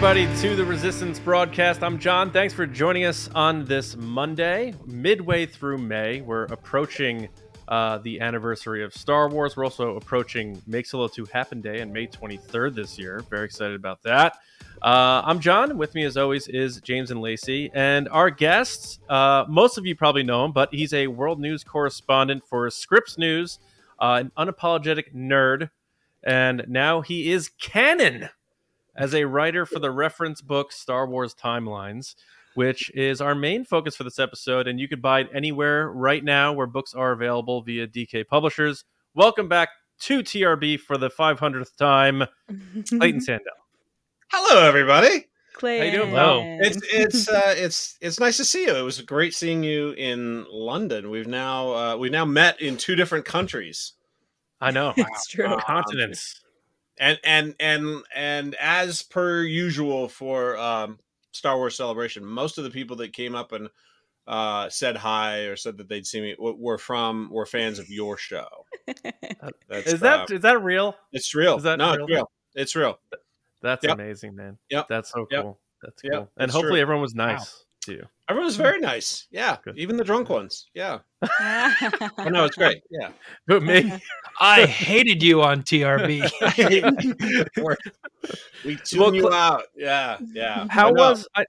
Everybody, to the Resistance broadcast. I'm John. Thanks for joining us on this Monday, midway through May. We're approaching uh, the anniversary of Star Wars. We're also approaching Make Solo 2 Happen Day on May 23rd this year. Very excited about that. Uh, I'm John. With me, as always, is James and Lacey. And our guests, uh, most of you probably know him, but he's a world news correspondent for Scripps News, uh, an unapologetic nerd. And now he is canon as a writer for the reference book Star Wars Timelines, which is our main focus for this episode. And you could buy it anywhere right now where books are available via DK Publishers. Welcome back to TRB for the 500th time, Clayton Sandell. Hello, everybody. Clay. How you doing, Well, Wow. it's it's uh, it's it's nice to see you. It was great seeing you in London. We've now uh, we've now met in two different countries, I know. It's true. Wow. Continents. And and and and as per usual for um, Star Wars Celebration, most of the people that came up and uh, said hi or said that they'd see me were from were fans of your show. That's, Is that uh, is that real? it's real? is that no, real? it's real. It's real. That's Yep. amazing, man. Yep. That's so Yep. cool. That's Yep. cool. And That's hopefully true. everyone was nice to you. Everyone's very nice. Yeah, Good. even the drunk ones. Yeah. Oh, no, it's great. Yeah. But me, I hated you on TRB. We're- we tune Well, you Cl- out. Yeah, yeah. how But was I?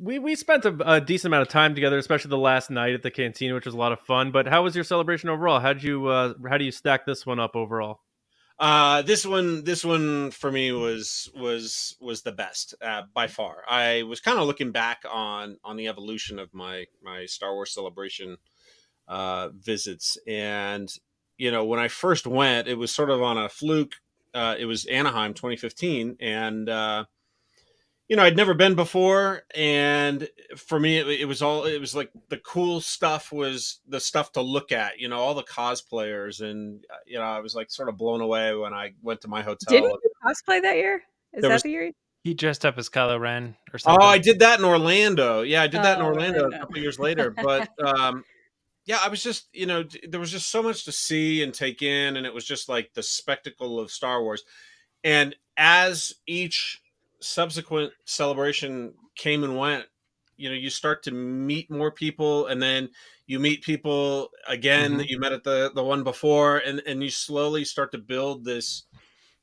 We we spent a, a decent amount of time together, especially the last night at the cantina, which was a lot of fun. But how was your celebration overall? How would you uh, how do you stack this one up overall? Uh, this one? This one for me was was was the best uh, by far. I was kind of looking back on on the evolution of my my Star Wars celebration uh, visits, and you know when I first went, it was sort of on a fluke. Uh, it was Anaheim 2015, and uh, you know I'd never been before, and for me it, it was all it was like the cool stuff was the stuff to look at. You know all the cosplayers, and uh, you know I was like sort of blown away when I went to my hotel. Didn't you cosplay that year? Is There that was- the year? he dressed up as Kylo Ren or something. Oh. I did that in Orlando. Yeah, I did that in Oh, Orlando a couple years later. But um, yeah, I was just, you know, there was just so much to see and take in, and it was just like the spectacle of Star Wars. And as each subsequent celebration came and went, you know, you start to meet more people, and then you meet people again Mhm. that you met at the the one before, and and you slowly start to build this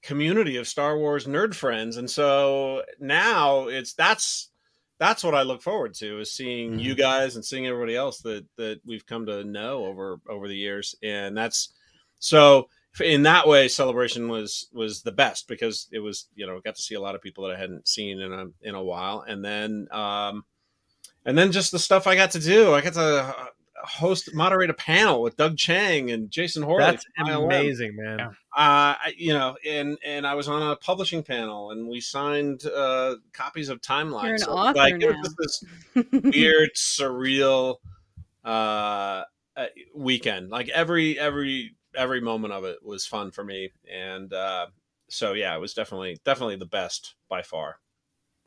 community of Star Wars nerd friends. And so now it's that's that's what I look forward to is seeing you guys and seeing everybody else that that we've come to know over over the years. And that's so in that way celebration was was the best because it was you know got to see a lot of people that I hadn't seen in a in a while. And then um and then just the stuff I got to do. I got to uh, host moderate a panel with Doug Chiang and Jason Horley That's from ILM amazing, man. Uh I- you know and and i was on a publishing panel and we signed uh copies of timeline. You're an So, author like it was just this weird surreal uh uh, weekend. Like every every every moment of it was fun for me and uh so yeah it was definitely definitely the best by far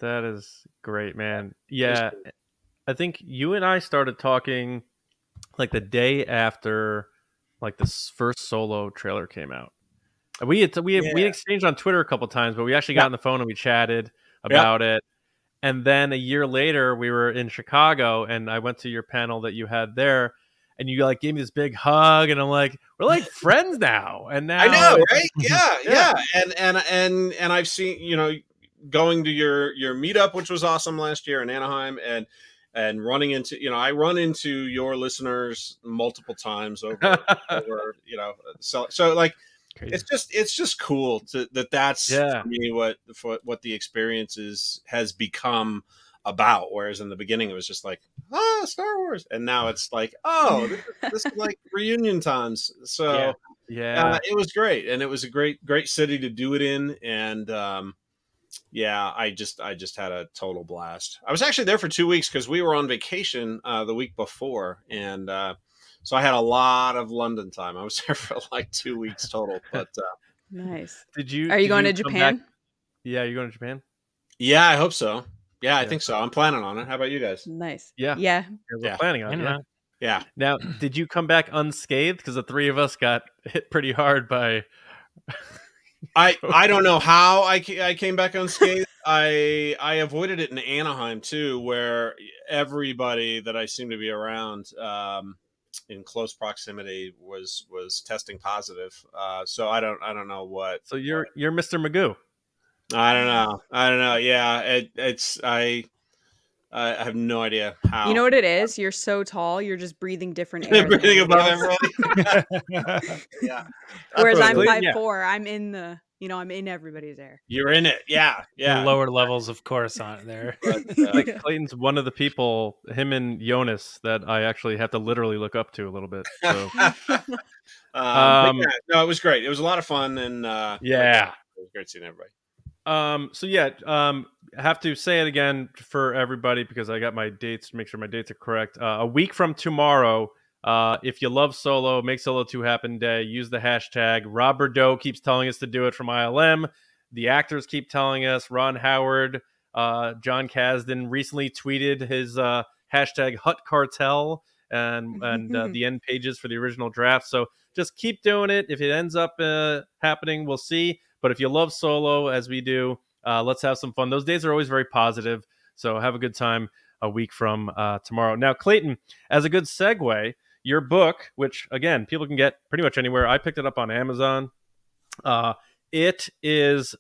That is great, man. Yeah, I think you and I started talking like the day after like the s- first solo trailer came out. We had we had, we exchanged on Twitter a couple times, but we actually Yeah. got on the phone and we chatted about it. And then a year later, we were in Chicago, and I went to your panel that you had there, and you like gave me this big hug, and I'm like, we're like friends now. And now I know, right? Yeah, Yeah. yeah, And and and and I've seen you know going to your your meetup, which was awesome last year in Anaheim, and and running into you know I run into your listeners multiple times over over you know so so like Crazy. it's just it's just cool to that that's Yeah. me what what what the experience is has become about whereas in the beginning it was just like ah star wars and now it's like oh this is, this is like reunion times so Yeah. yeah, uh, it was great and it was a great great city to do it in and um yeah i just i just had a total blast i was actually there for two weeks because we were on vacation uh the week before and uh so i had a lot of london time i was there for like two weeks total but uh nice. Did you? Are you did going to come back- Japan? Yeah, you're going to Japan. yeah i hope so yeah i Yeah. think so i'm planning on it how about you guys Nice. Yeah. Yeah. Yeah, We're Yeah. planning on it. yeah. yeah Now, did you come back unscathed? Because the three of us got hit pretty hard by. I I don't know how I, ca- I came back unscathed. I I avoided it in Anaheim too, where everybody that I seem to be around um, in close proximity was was testing positive. Uh, so I don't I don't know what So you're you're Mr. Magoo. I don't know I don't know. Yeah, it, it's I I have no idea how. You know what it is? You're so tall, you're just breathing different air. than Everything everybody above else. everybody. yeah. Whereas I'm five Yeah. four, I'm in the you know, I'm in everybody's air. You're in it. Yeah. Yeah. The lower levels of Coruscant there. But, uh, Like Clayton's one of the people, him and Jonas, that I actually have to literally look up to a little bit. So um, Um, yeah, no, it was great. It was a lot of fun, and uh, yeah. it was great seeing everybody. Um, so yeah, um, I have to say it again for everybody because I got my dates. To make sure my dates are correct. Uh, a week from tomorrow, uh, if you love Solo, make Solo Two happen day. Use the hashtag. Rob Bredow keeps telling us to do it from ILM. The actors keep telling us. Ron Howard, uh, Jon Kasdan recently tweeted his uh, hashtag Hutt Cartel and and uh, the end pages for the original draft. So just keep doing it. If it ends up uh, happening, we'll see. But if you love Solo as we do, uh, let's have some fun. Those days are always very positive. So have a good time a week from uh, tomorrow. Now, Clayton, as a good segue, your book, which again people can get pretty much anywhere. I picked it up on Amazon. Uh, it is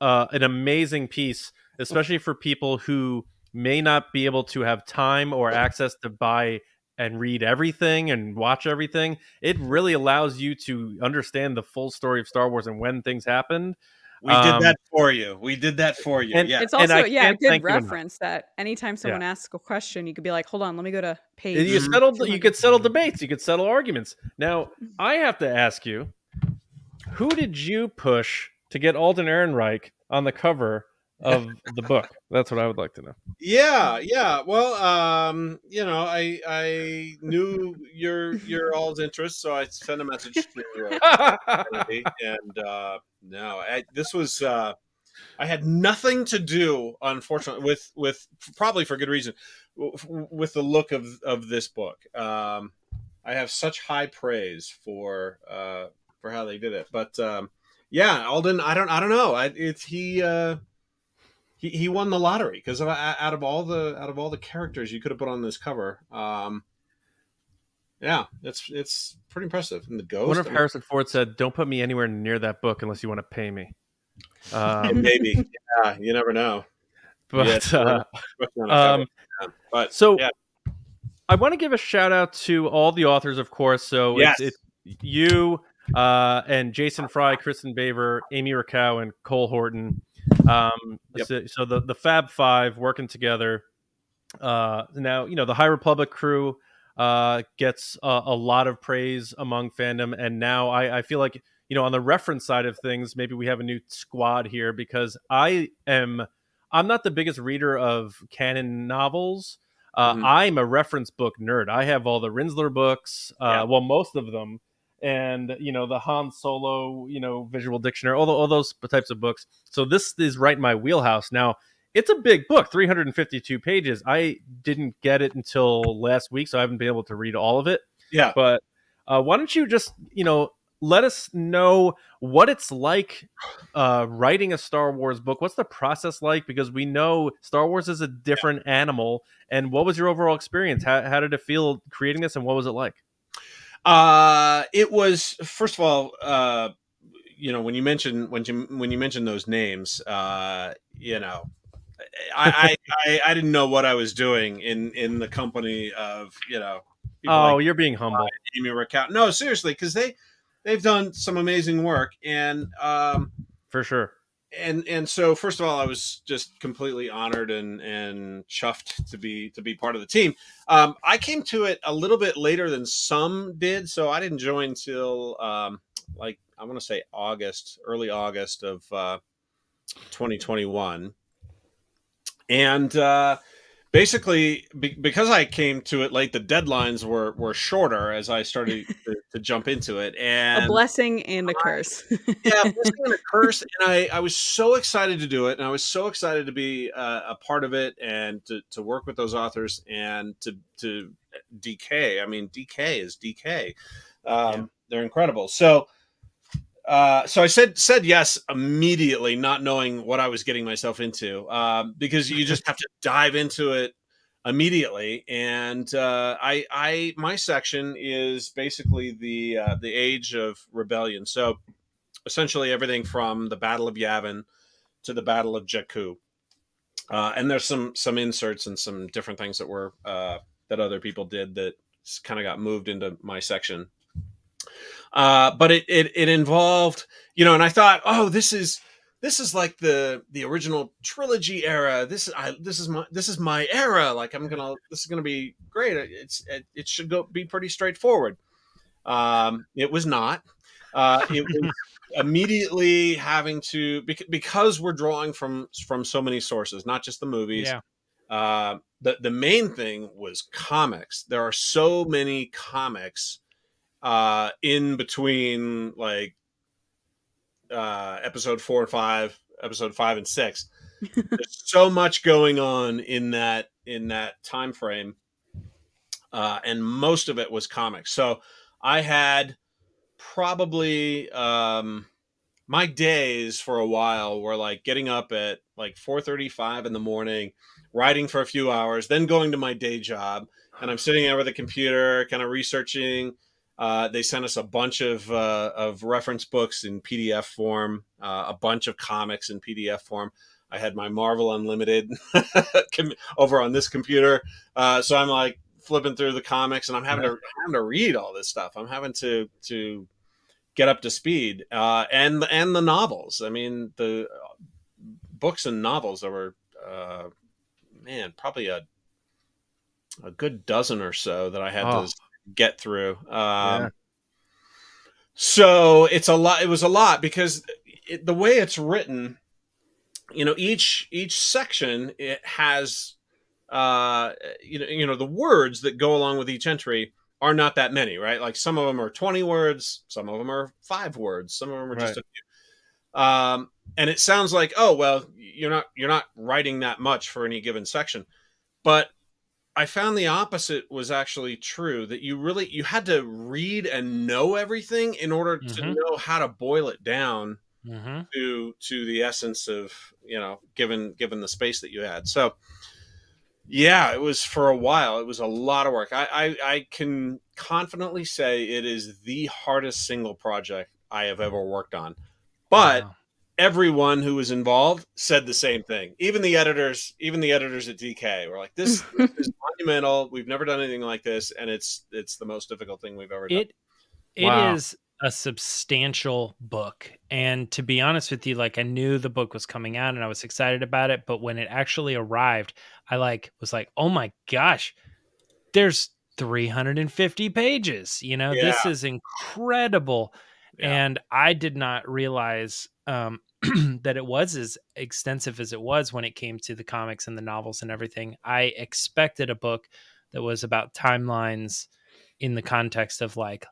uh, an amazing piece, especially for people who may not be able to have time or access to buy and read everything and watch everything. It really allows you to understand the full story of Star Wars and when things happened. We Um, did that for you. We did that for you. and- yeah. It's And also I yeah, a can't good thank you enough. reference that anytime someone asks a question, you could be like, "Hold on, let me go to page." You settled. You could 200. settle debates. You could settle arguments. Now, I have to ask you, who did you push to get Alden Ehrenreich on the cover of the book? That's what I would like to know. Yeah, yeah. Well, um, you know, I I knew your your all's interest, so I sent a message to uh, Kennedy, and uh, no, I, this was uh, I had nothing to do, unfortunately, with with probably for good reason, with the look of of this book. Um, I have such high praise for uh, for how they did it, but um, yeah, Alden, I don't I don't know. I, it's he. Uh, he, he won the lottery because out of all the out of all the characters you could have put on this cover, um, yeah, it's it's pretty impressive. And the I ghost, wonder if I mean, Harrison Ford said, "Don't put me anywhere near that book unless you want to pay me." Um, maybe, yeah, you never know. but Yeah, uh, Especially on a cover. um, Yeah. But so yeah. I want to give a shout out to all the authors, of course. So Yes. it's, it's you uh, and Jason Fry, Kristin Baver, Amy Ratcliffe, and Cole Horton. Um, Yep. so, so the the Fab Five working together. Uh, now you know the High Republic crew uh, gets a, a lot of praise among fandom, and now I, I feel like you know on the reference side of things, maybe we have a new squad here because I am I'm not the biggest reader of canon novels. Uh, Mhm. I'm a reference book nerd. I have all the Rinzler books, uh, Yeah. well, most of them, and you know the Han Solo, you know, visual dictionary, all, the, all those types of books. So this is right in my wheelhouse. Now it's a big book, 352 pages. I didn't get it until last week, so I haven't been able to read all of it. yeah, But uh, why don't you just, you know, let us know what it's like uh, writing a Star Wars book. What's the process like? Because we know Star Wars is a different animal. And what was your overall experience? How, how did it feel creating this, and what was it like? Uh, it was first of all, uh, you know, when you mentioned when you when you mention those names, uh, you know, I, I I I didn't know what I was doing in in the company of you know. Oh, like you're being humble. Amy Ratcliffe. No, seriously, because they they've done some amazing work, and um, For sure. And and so first of all, I was just completely honored and and chuffed to be to be part of the team. Um, I came to it a little bit later than some did, so I didn't join till um, like I want to say August, early August of uh, 2021, and uh, basically be- because I came to it late, the deadlines were were shorter as I started to, to jump into it, and a blessing and a curse. yeah, blessing and a curse. And I, I was so excited to do it, and I was so excited to be uh, a part of it, and to, to work with those authors, and to to DK. I mean, DK is DK. Um, They're incredible. So, uh, so I said said yes immediately, not knowing what I was getting myself into, um, because you just have to dive into it immediately. And uh, I, I, my section is basically the uh, the age of rebellion. So essentially everything from the Battle of Yavin to the Battle of Jakku. Uh, and there's some some inserts and some different things that were uh, that other people did that kind of got moved into my section. Uh, but it, it it involved, you know, and I thought, oh, this is this is like the the original trilogy era. This is I this is my this is my era. Like I'm gonna this is gonna be great. It's it, it should go be pretty straightforward. Um, it was not. Uh, it was immediately having to because we're drawing from from so many sources, not just the movies. Yeah. Uh, the the main thing was comics. There are so many comics uh, in between like uh, episode four and five, episode five and six. There's so much going on in that in that time frame, uh, and most of it was comics. So I had probably um, my days for a while were like getting up at like 4:35 in the morning, writing for a few hours, then going to my day job, and I'm sitting there with a computer, kind of researching. Uh, they sent us a bunch of uh, of reference books in PDF form, uh, a bunch of comics in PDF form. I had my Marvel Unlimited over on this computer, uh, so I'm like flipping through the comics, and I'm having to having to read all this stuff. I'm having to to get up to speed uh, and and the novels i mean the books and novels that were uh, man probably a a good dozen or so that i had oh. to get through um, yeah. so it's a lot it was a lot because it, the way it's written you know each each section it has uh you know you know the words that go along with each entry are not that many, right? Like some of them are 20 words, some of them are five words, some of them are just right. a few. Um, and it sounds like, oh well, you're not you're not writing that much for any given section. But I found the opposite was actually true that you really you had to read and know everything in order mm-hmm. to know how to boil it down mm-hmm. to to the essence of, you know, given given the space that you had. So yeah, it was for a while. It was a lot of work. I, I, I can confidently say it is the hardest single project I have ever worked on. But wow. Everyone who was involved said the same thing. Even the editors, even the editors at DK were like, "This, this is monumental. We've never done anything like this, and it's it's the most difficult thing we've ever done." It it wow. is a substantial book. And to be honest with you, like I knew the book was coming out and I was excited about it, but when it actually arrived, I like was like, "Oh my gosh, there's 350 pages. You know, yeah. this is incredible." Yeah. And I did not realize um, that it was as extensive as it was when it came to the comics and the novels and everything. I expected a book that was about timelines in the context of like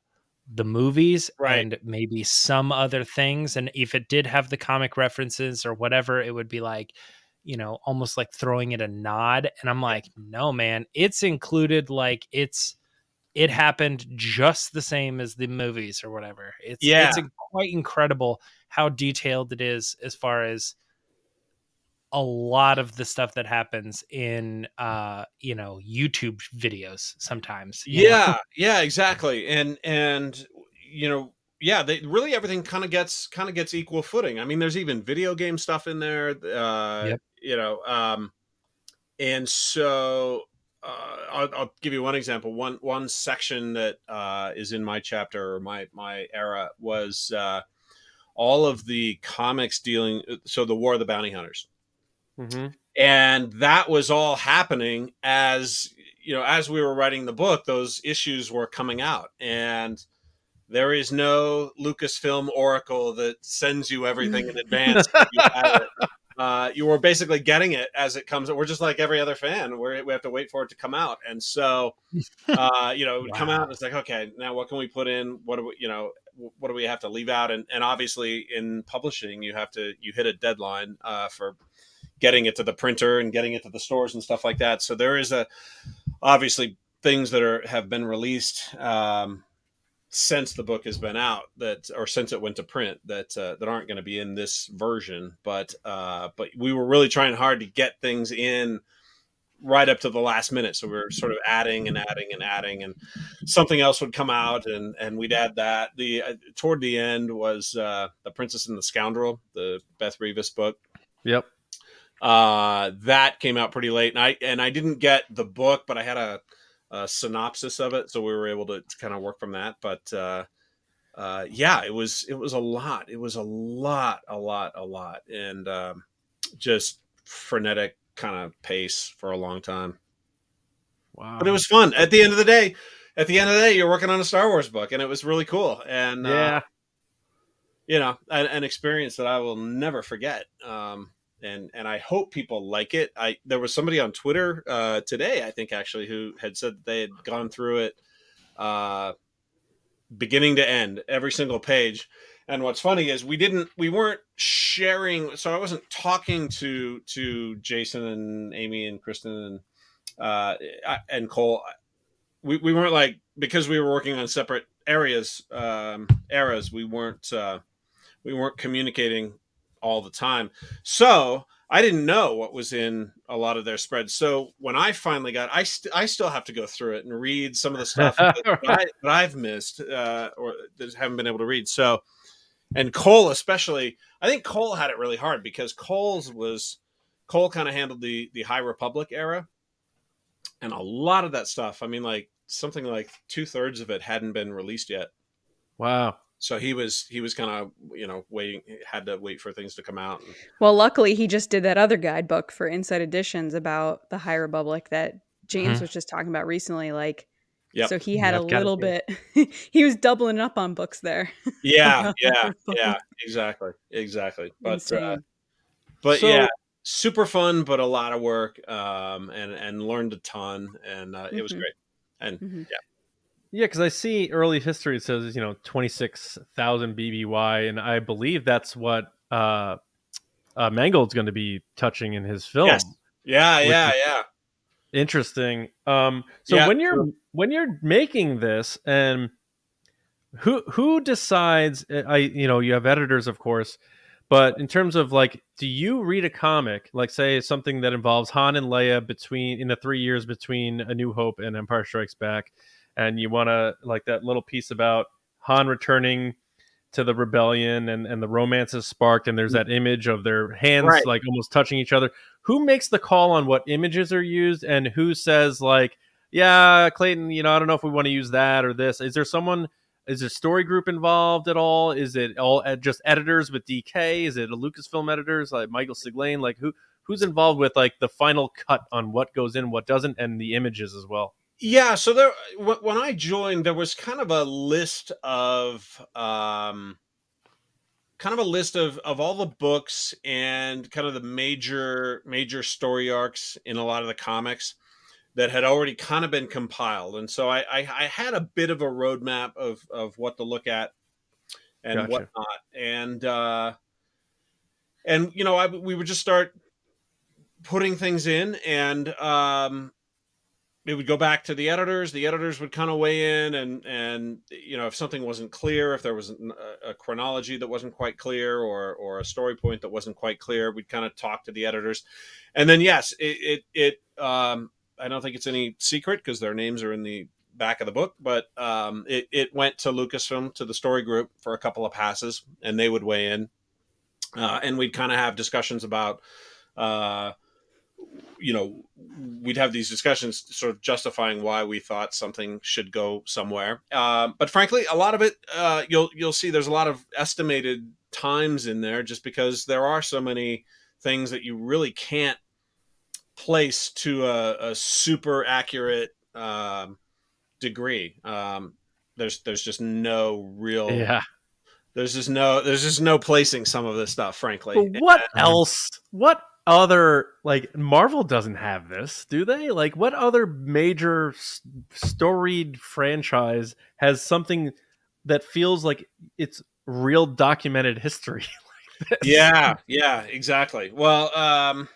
the movies right. and maybe some other things. And if it did have the comic references or whatever, it would be like, you know, almost like throwing it a nod. And I'm like, no, man, it's included. Like it's, it happened just the same as the movies or whatever. It's, yeah. it's quite incredible how detailed it is as far as a lot of the stuff that happens in uh you know youtube videos sometimes yeah know? yeah exactly and and you know yeah they really everything kind of gets kind of gets equal footing i mean there's even video game stuff in there uh yep. you know um and so uh, I'll, I'll, give you one example. One one section that uh, is in my chapter or my my era was uh, all of the comics dealing. So the War of the Bounty Hunters. Mm-hmm. And that was all happening as you know, as we were writing the book, those issues were coming out, and there is no Lucasfilm Oracle that sends you everything in advance. You, uh, you were basically getting it as it comes. We're just like every other fan. We're, we have to wait for it to come out, and so uh, you know, it would wow. come out. It's like, okay, now what can we put in? What do we, you know, what do we have to leave out? And and obviously in publishing, you have to you hit a deadline uh, for getting it to the printer and getting it to the stores and stuff like that. So there is a obviously things that are have been released um, since the book has been out that or since it went to print that uh, that aren't going to be in this version but uh but we were really trying hard to get things in right up to the last minute. So we are sort of adding and adding and adding and something else would come out and and we'd add that. The uh, toward the end was uh the princess and the scoundrel the beth revis book. Yep. uh that came out pretty late and i and i didn't get the book but i had a uh, synopsis of it, so we were able to, to kind of work from that. But uh, uh, yeah, it was it was a lot. It was a lot, a lot, a lot, and um, just frenetic kind of pace for a long time. Wow. But it was fun. At the end of the day, at the end of the day, you're working on a Star Wars book, and it was really cool. And yeah, uh, you know, an, an, experience that I will never forget. Um, and and I hope people like it. I there was somebody on Twitter uh, today, I think actually, who had said they had gone through it uh, beginning to end, every single page. And what's funny is we didn't, we weren't sharing. So I wasn't talking to to Jason and Amy and Kristin and uh, and Cole. We we weren't like because we were working on separate areas um, eras. We weren't uh, we weren't communicating all the time. So I didn't know what was in a lot of their spreads. So when I finally got, I st- I still have to go through it and read some of the stuff that, I, have missed uh, or that haven't been able to read. So, and Cole especially, I think Cole had it really hard because Cole's was Cole kind of handled the the High Republic era, and a lot of that stuff. I mean, like something like two thirds of it hadn't been released yet. Wow so he was he was kind of you know waiting had to wait for things to come out well luckily he just did that other guidebook for insight editions about the high republic that james mm-hmm. was just talking about recently like yep. so he had a little bit he was doubling up on books there yeah yeah yeah exactly exactly but uh, but so, yeah super fun but a lot of work um and and learned a ton and uh, it was mm-hmm. great and mm-hmm. yeah yeah, because I see early history. Says you know twenty six thousand BBY, and I believe that's what uh, uh, Mangold's going to be touching in his film. Yes. Yeah, yeah, yeah. Interesting. Um, so yeah, when you're true. when you're making this, and who who decides? Uh, I you know you have editors, of course, but in terms of like, do you read a comic, like say something that involves Han and Leia between in the three years between A New Hope and Empire Strikes Back? And you want to like that little piece about Han returning to the rebellion and and the romance is sparked and there's mm. that image of their hands right. like almost touching each other. Who makes the call on what images are used and who says like yeah clayton you know i don't know if we want to use that or this. Is there someone is there story group involved at all? Is it all just editors with dk is it a lucasfilm editors like michael siglain like who who's involved with like the final cut on what goes in what doesn't and the images as well yeah, so there when I joined, there was kind of a list of um, kind of a list of of all the books and kind of the major major story arcs in a lot of the comics that had already kind of been compiled, and so I I, I had a bit of a roadmap of of what to look at and gotcha. whatnot, and uh, and you know I we would just start putting things in and um it would go back to the editors the editors would kind of weigh in and and you know if something wasn't clear if there was a, a, chronology that wasn't quite clear or or a story point that wasn't quite clear we'd kind of talk to the editors. And then yes it it, it um i don't think it's any secret because their names are in the back of the book but um it, it went to lucasfilm to the story group for a couple of passes and they would weigh in. Uh, and we'd kind of have discussions about uh you know, we'd have these discussions sort of justifying why we thought something should go somewhere. Uh, but frankly, a lot of it, uh, you'll you'll see there's a lot of estimated times in there, just because there are so many things that you really can't place to a, a super accurate um, degree. Um, there's there's just no real yeah. There's just no there's just no placing some of this stuff, frankly. But what and, else? What other like Marvel doesn't have this, do they? Like what other major s- storied franchise has something that feels like it's real documented history like yeah, yeah, exactly. Well, um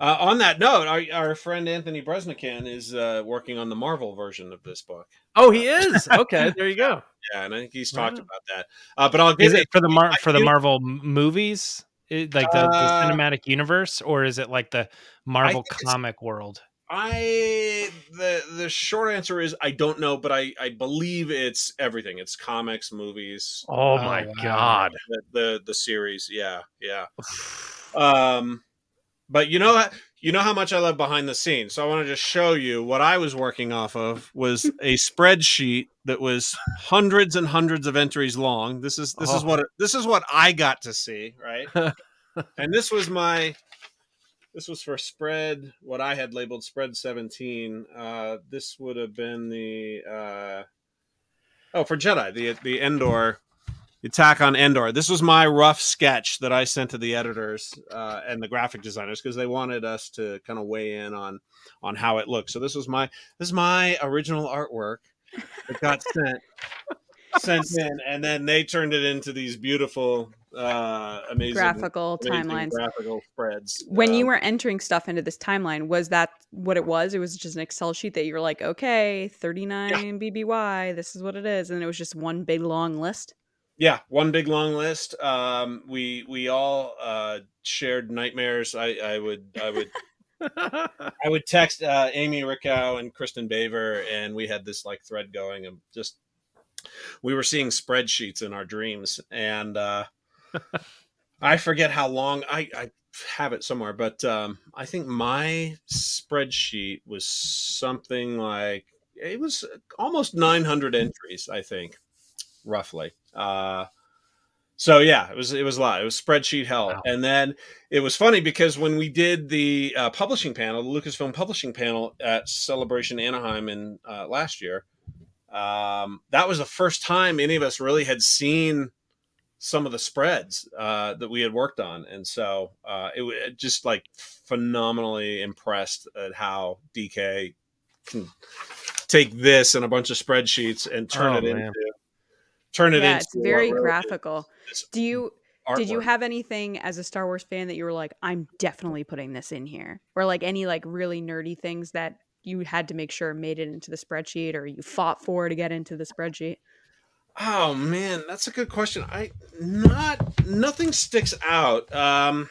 Uh, on that note, our, our friend Anthony Breznican is uh, working on the Marvel version of this book. Oh, he is. Okay, there you go. Yeah, and I think he's talked wow. about that. Uh, but I'll give is it for the Mar- for the Marvel movies, it, like the, the, uh, cinematic universe, or is it like the Marvel comic world? I the the short answer is I don't know, but I I believe it's everything. It's comics, movies. Oh my uh, god, the, the, the series. Yeah, yeah. um, but you know you know how much I love behind the scenes. So I want to just show you what I was working off of was a spreadsheet that was hundreds and hundreds of entries long. This is this oh. is what this is what I got to see, right? and this was my this was for spread what I had labeled spread 17. Uh, this would have been the uh, oh for Jedi the the Endor attack on Endor. This was my rough sketch that I sent to the editors uh, and the graphic designers because they wanted us to kind of weigh in on on how it looked. So this was my this is my original artwork that got sent sent in, and then they turned it into these beautiful uh amazing graphical amazing timelines graphical spreads when um, you were entering stuff into this timeline was that what it was it was just an excel sheet that you were like okay 39 yeah. bby this is what it is and it was just one big long list yeah one big long list. Um we we all uh shared nightmares. I i would i would I would text uh, Amy Ratcliffe and Kristin Baver, and we had this like thread going, and just we were seeing spreadsheets in our dreams, and uh, I forget how long I, I have it somewhere, but um, I think my spreadsheet was something like it was almost 900 entries, I think, roughly. Uh, so yeah, it was it was a lot. It was spreadsheet hell, wow. and then it was funny because when we did the uh, publishing panel, the Lucasfilm publishing panel at Celebration Anaheim in uh, last year, um, that was the first time any of us really had seen some of the spreads uh, that we had worked on, and so uh, it, it just like phenomenally impressed at how DK can take this and a bunch of spreadsheets and turn oh, it man. into turn it yeah, into it's very graphical. Do you artwork. did you have anything as a Star Wars fan that you were like, I'm definitely putting this in here, or like any like really nerdy things that you had to make sure made it into the spreadsheet, or you fought for to get into the spreadsheet? Oh man, that's a good question. I not nothing sticks out. Um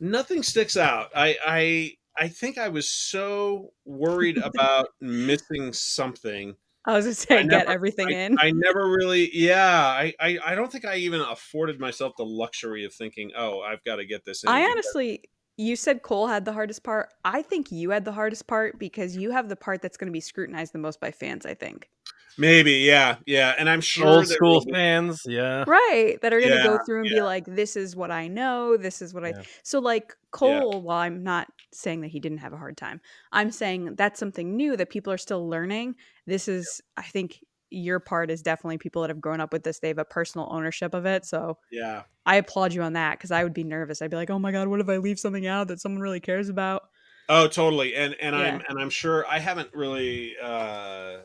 nothing sticks out. I I I think I was so worried about missing something. I was just saying, get everything I, in. I never really, yeah. I, I, I don't think I even afforded myself the luxury of thinking, oh, I've got to get this. In. I honestly, you said Cole had the hardest part. I think you had the hardest part because you have the part that's going to be scrutinized the most by fans. I think. Maybe, yeah, yeah, and I'm sure old school fans, yeah, right, that are going to yeah, go through and yeah. be like, "This is what I know. This is what yeah. I." So, like Cole, while I'm not saying that he didn't have a hard time, I'm saying that's something new that people are still learning. This is, I think, your part is definitely people that have grown up with this. They have a personal ownership of it. So, yeah, I applaud you on that because I would be nervous. I'd be like, "Oh my god, what if I leave something out that someone really cares about?" Oh, totally, and and I'm and I'm sure I haven't really. uh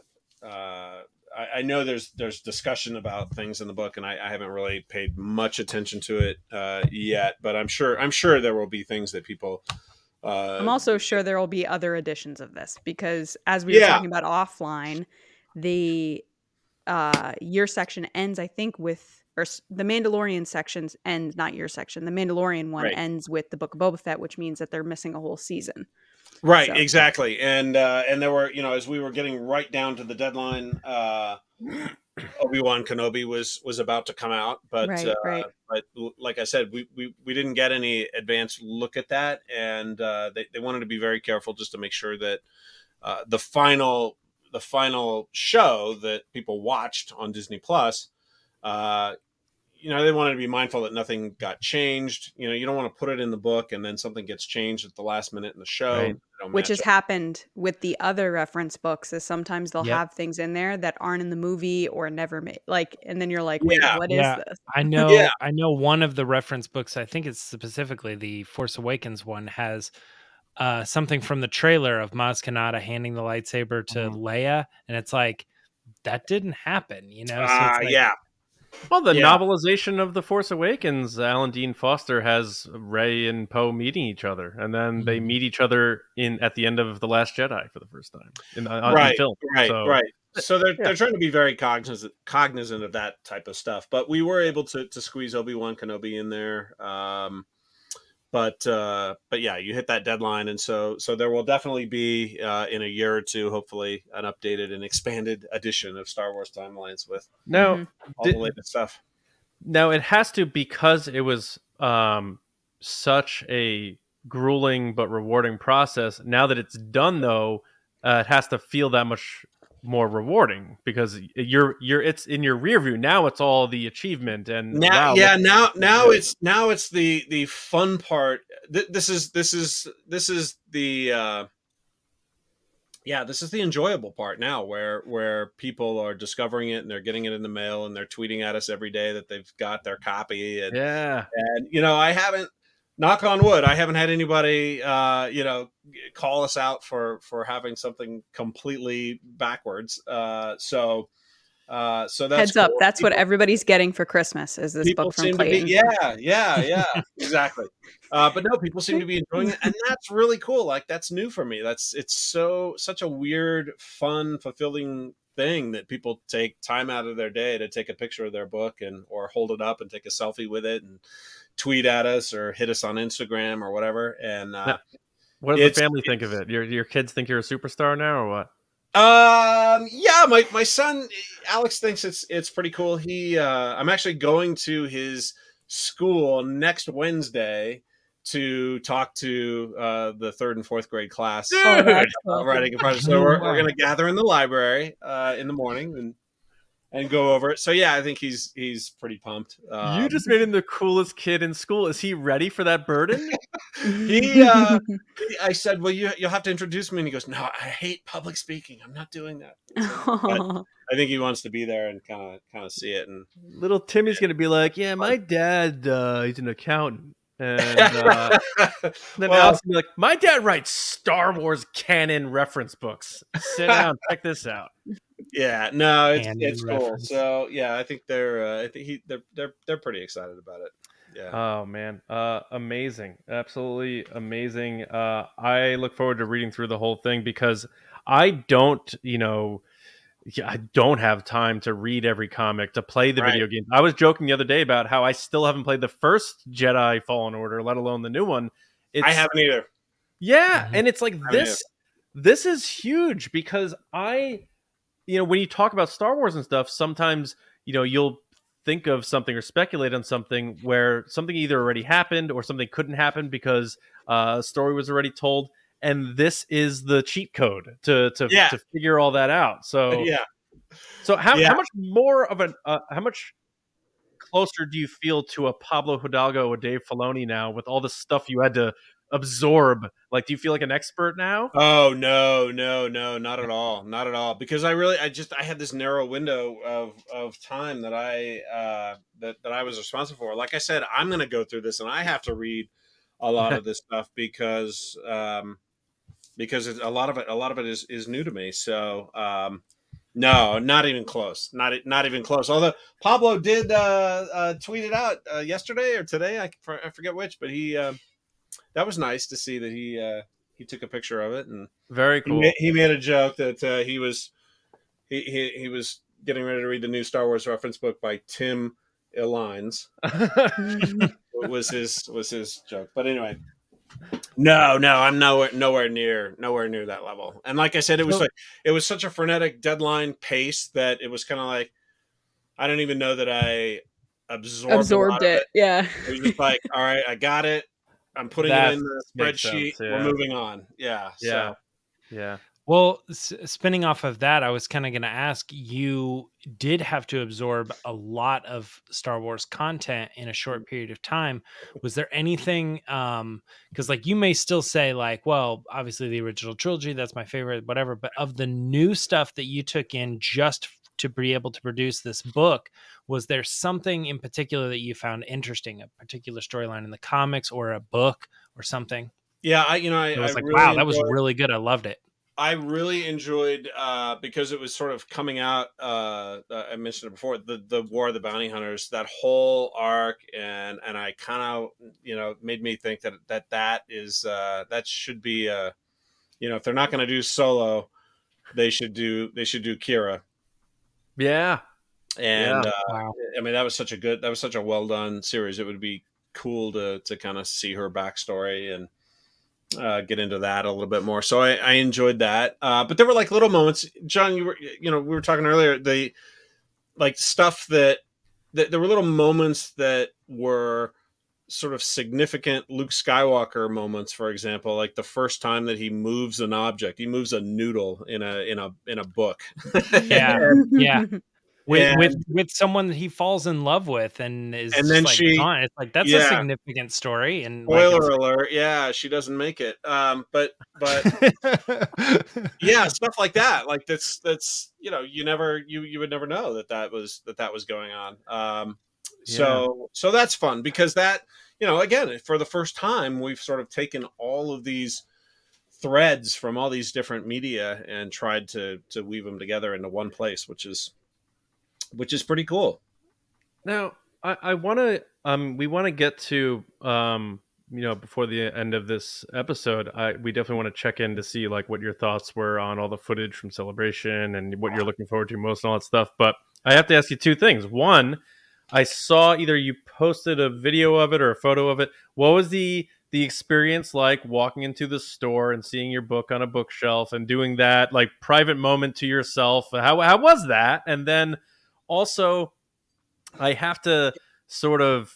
uh, I, I, know there's there's discussion about things in the book, and I, I haven't really paid much attention to it uh, yet. But I'm sure I'm sure there will be things that people. Uh, I'm also sure there will be other editions of this because, as we were yeah. talking about offline, the uh, year section ends, I think, with or the Mandalorian sections end, not your section. The Mandalorian one right. ends with the Book of Boba Fett, which means that they're missing a whole season. Right, so. exactly. And uh, and there were, you know, as we were getting right down to the deadline, uh, Obi Wan Kenobi was was about to come out, but right, uh, right. but like I said, we, we we didn't get any advanced look at that, and uh, they they wanted to be very careful just to make sure that uh, the final the final show that people watched on Disney Plus uh, you know, they wanted to be mindful that nothing got changed. You know, you don't want to put it in the book and then something gets changed at the last minute in the show. Right. Which has up. happened with the other reference books is sometimes they'll yep. have things in there that aren't in the movie or never made like and then you're like, wait, yeah. what yeah. this? I know yeah. I know one of the reference books, I think it's specifically the Force Awakens one, has uh, something from the trailer of Maz Kanata handing the lightsaber to mm-hmm. Leia, and it's like that didn't happen, you know. So uh, like, yeah, Well, the yeah. novelization of The Force Awakens, Alan Dean Foster has Rey and Poe meeting each other, and then mm-hmm. they meet each other in at the end of The Last Jedi for the first time in, uh, right, in film. Right, so, right. So they're yeah. they're trying to be very cognizant cognizant of that type of stuff, but we were able to to squeeze Obi Wan Kenobi in there. Um, but uh, but yeah, you hit that deadline, and so so there will definitely be uh, in a year or two, hopefully, an updated and expanded edition of Star Wars Timelines with now mm-hmm. all did, the latest stuff. Now it has to because it was um, such a grueling but rewarding process. Now that it's done, though, uh, it has to feel that much more rewarding because you're you're it's in your rear view. Now it's all the achievement and now wow, yeah now now it's now it's the the fun part. Th- this is this is this is the uh yeah this is the enjoyable part now where where people are discovering it and they're getting it in the mail and they're tweeting at us every day that they've got their copy and yeah. and you know i haven't knock on wood i haven't had anybody uh you know call us out for for having something completely backwards uh so uh so that's heads cool. up that's people, what everybody's getting for christmas is this book from Clayton. Be, yeah yeah yeah exactly uh but no people seem to be enjoying it and that's really cool like that's new for me that's it's so such a weird fun fulfilling thing that people take time out of their day to take a picture of their book and or hold it up and take a selfie with it and tweet at us or hit us on Instagram or whatever. And uh, what does the family think of it? Your your kids think you're a superstar now, or what? Um, yeah, my my son Alex thinks it's it's pretty cool. He, uh, I'm actually going to his school next Wednesday to talk to uh, the third and fourth grade class oh, writing a project. So we're, we're going to gather in the library uh, in the morning and and go over it. So yeah, I think he's he's pretty pumped. Um, you just made him the coolest kid in school. Is he ready for that burden? he, uh, he, I said, well, you you'll have to introduce me, and he goes, no, I hate public speaking. I'm not doing that. I think he wants to be there and kind of kind of see it. And little Timmy's gonna be like, yeah, my dad, uh, he's an accountant. And uh, then well, Alex be like, "My dad writes Star Wars canon reference books. Sit down, check this out." Yeah, no, it's it's cool. So yeah, I think they're uh, I think he they're they're they're pretty excited about it. Yeah. Oh man, uh, amazing, absolutely amazing. Uh, I look forward to reading through the whole thing because I don't, you know, I don't have time to read every comic to play the right. video game. I was joking the other day about how I still haven't played the first Jedi Fallen Order, let alone the new one. It's, I haven't either. Yeah, mm-hmm. and it's like this. This is huge because I you know, when you talk about Star Wars and stuff, sometimes, you know, you'll think of something or speculate on something where something either already happened or something couldn't happen because uh, a story was already told. And this is the cheat code to to, yeah. to figure all that out. So yeah. So how, yeah. how much more of an uh, how much closer do you feel to a Pablo Hidalgo or Dave Filoni now with all the stuff you had to absorb like do you feel like an expert now oh no no no not at all not at all because i really i just i had this narrow window of of time that i uh that, that i was responsible for like i said i'm gonna go through this and i have to read a lot of this stuff because um because a lot of it a lot of it is is new to me so um no, not even close. Not not even close. Although Pablo did uh, uh, tweet it out uh, yesterday or today, I, I forget which, but he uh, that was nice to see that he uh, he took a picture of it and very cool. He made, he made a joke that uh, he was he, he he was getting ready to read the new Star Wars reference book by Tim Illines. was his was his joke, but anyway. No, no, I'm nowhere nowhere near nowhere near that level. And like I said, it was like it was such a frenetic deadline pace that it was kind of like I don't even know that I absorbed absorbed it. it. Yeah, it was just like, all right, I got it. I'm putting that it in the spreadsheet. Sense, yeah. We're moving on. Yeah. Yeah. So. Yeah. Well, s- spinning off of that, I was kind of going to ask you did have to absorb a lot of Star Wars content in a short period of time. Was there anything um cuz like you may still say like, well, obviously the original trilogy, that's my favorite, whatever, but of the new stuff that you took in just to be able to produce this book was there something in particular that you found interesting a particular storyline in the comics or a book or something? Yeah i you know i, was I like really wow that was really good i loved it I really enjoyed uh, because it was sort of coming out. Uh, uh I mentioned it before the the War of the Bounty Hunters. That whole arc, and and I kind of you know made me think that that that is uh, that should be a, you know if they're not going to do solo, they should do they should do Qi'ra. Yeah, and yeah. Uh, wow. I mean that was such a good that was such a well done series. It would be cool to to kind of see her backstory and uh, get into that a little bit more. So I, I enjoyed that. Uh, but there were like little moments, John. You were, you know, we were talking earlier. The like stuff that, that there were little moments that were sort of significant Luke Skywalker moments. For example, like the first time that he moves an object, he moves a noodle in a in a in a book. yeah, yeah with and, with with someone that he falls in love with and is and then like she gone. it's like that's yeah. a significant story and spoiler like, alert yeah she doesn't make it um but but yeah stuff like that like that's that's you know you never you you would never know that that was that that was going on um so yeah. so that's fun because that you know again for the first time we've sort of taken all of these threads from all these different media and tried to to weave them together into one place which is which is pretty cool. Now, I, I want to um we want to get to um you know before the end of this episode i we definitely want to check in to see like what your thoughts were on all the footage from celebration and what you're looking forward to most and all that stuff. But i have to ask you two things. One i saw either you posted a video of it or a photo of it. What was the the experience like walking into the store and seeing your book on a bookshelf and doing that like private moment to yourself? How, how was that? And then also, I have to sort of,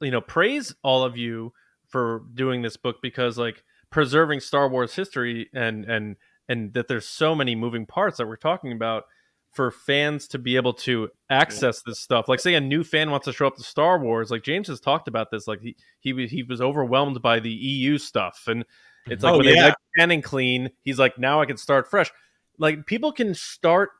you know, praise all of you for doing this book because, like, preserving Star Wars history and and and that there's so many moving parts that we're talking about for fans to be able to access this stuff. Like, say a new fan wants to show up to Star Wars, like James has talked about this. Like he he he was overwhelmed by the EU stuff, and it's like oh, when yeah. they like canning clean, he's like, now I can start fresh. Like people can start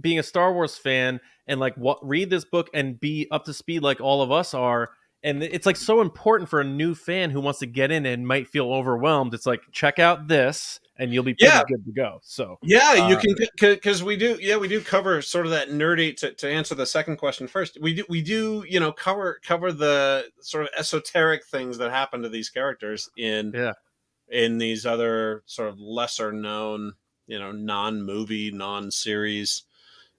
being a Star Wars fan and like what read this book and be up to speed like all of us are and it's like so important for a new fan who wants to get in and might feel overwhelmed. It's like check out this and you'll be pretty yeah. good to go. So yeah uh, you can because we do yeah we do cover sort of that nerdy to, to answer the second question first we do we do you know cover cover the sort of esoteric things that happen to these characters in yeah. in these other sort of lesser known you know non movie non series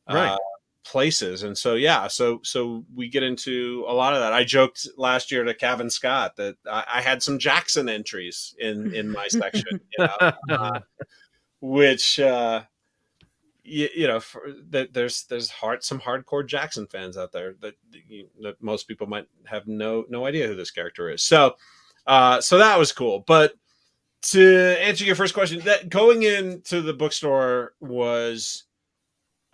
right. Uh, places. And so, yeah, so so we get into a lot of that. I joked last year to Cavan Scott that I, I had some Jaxxon entries in in my section, you know, uh, which. Uh, you, you, know, for, that there's there's hard some hardcore Jaxxon fans out there that, you, that most people might have no no idea who this character is. So, uh, so that was cool. But to answer your first question, that going into the bookstore was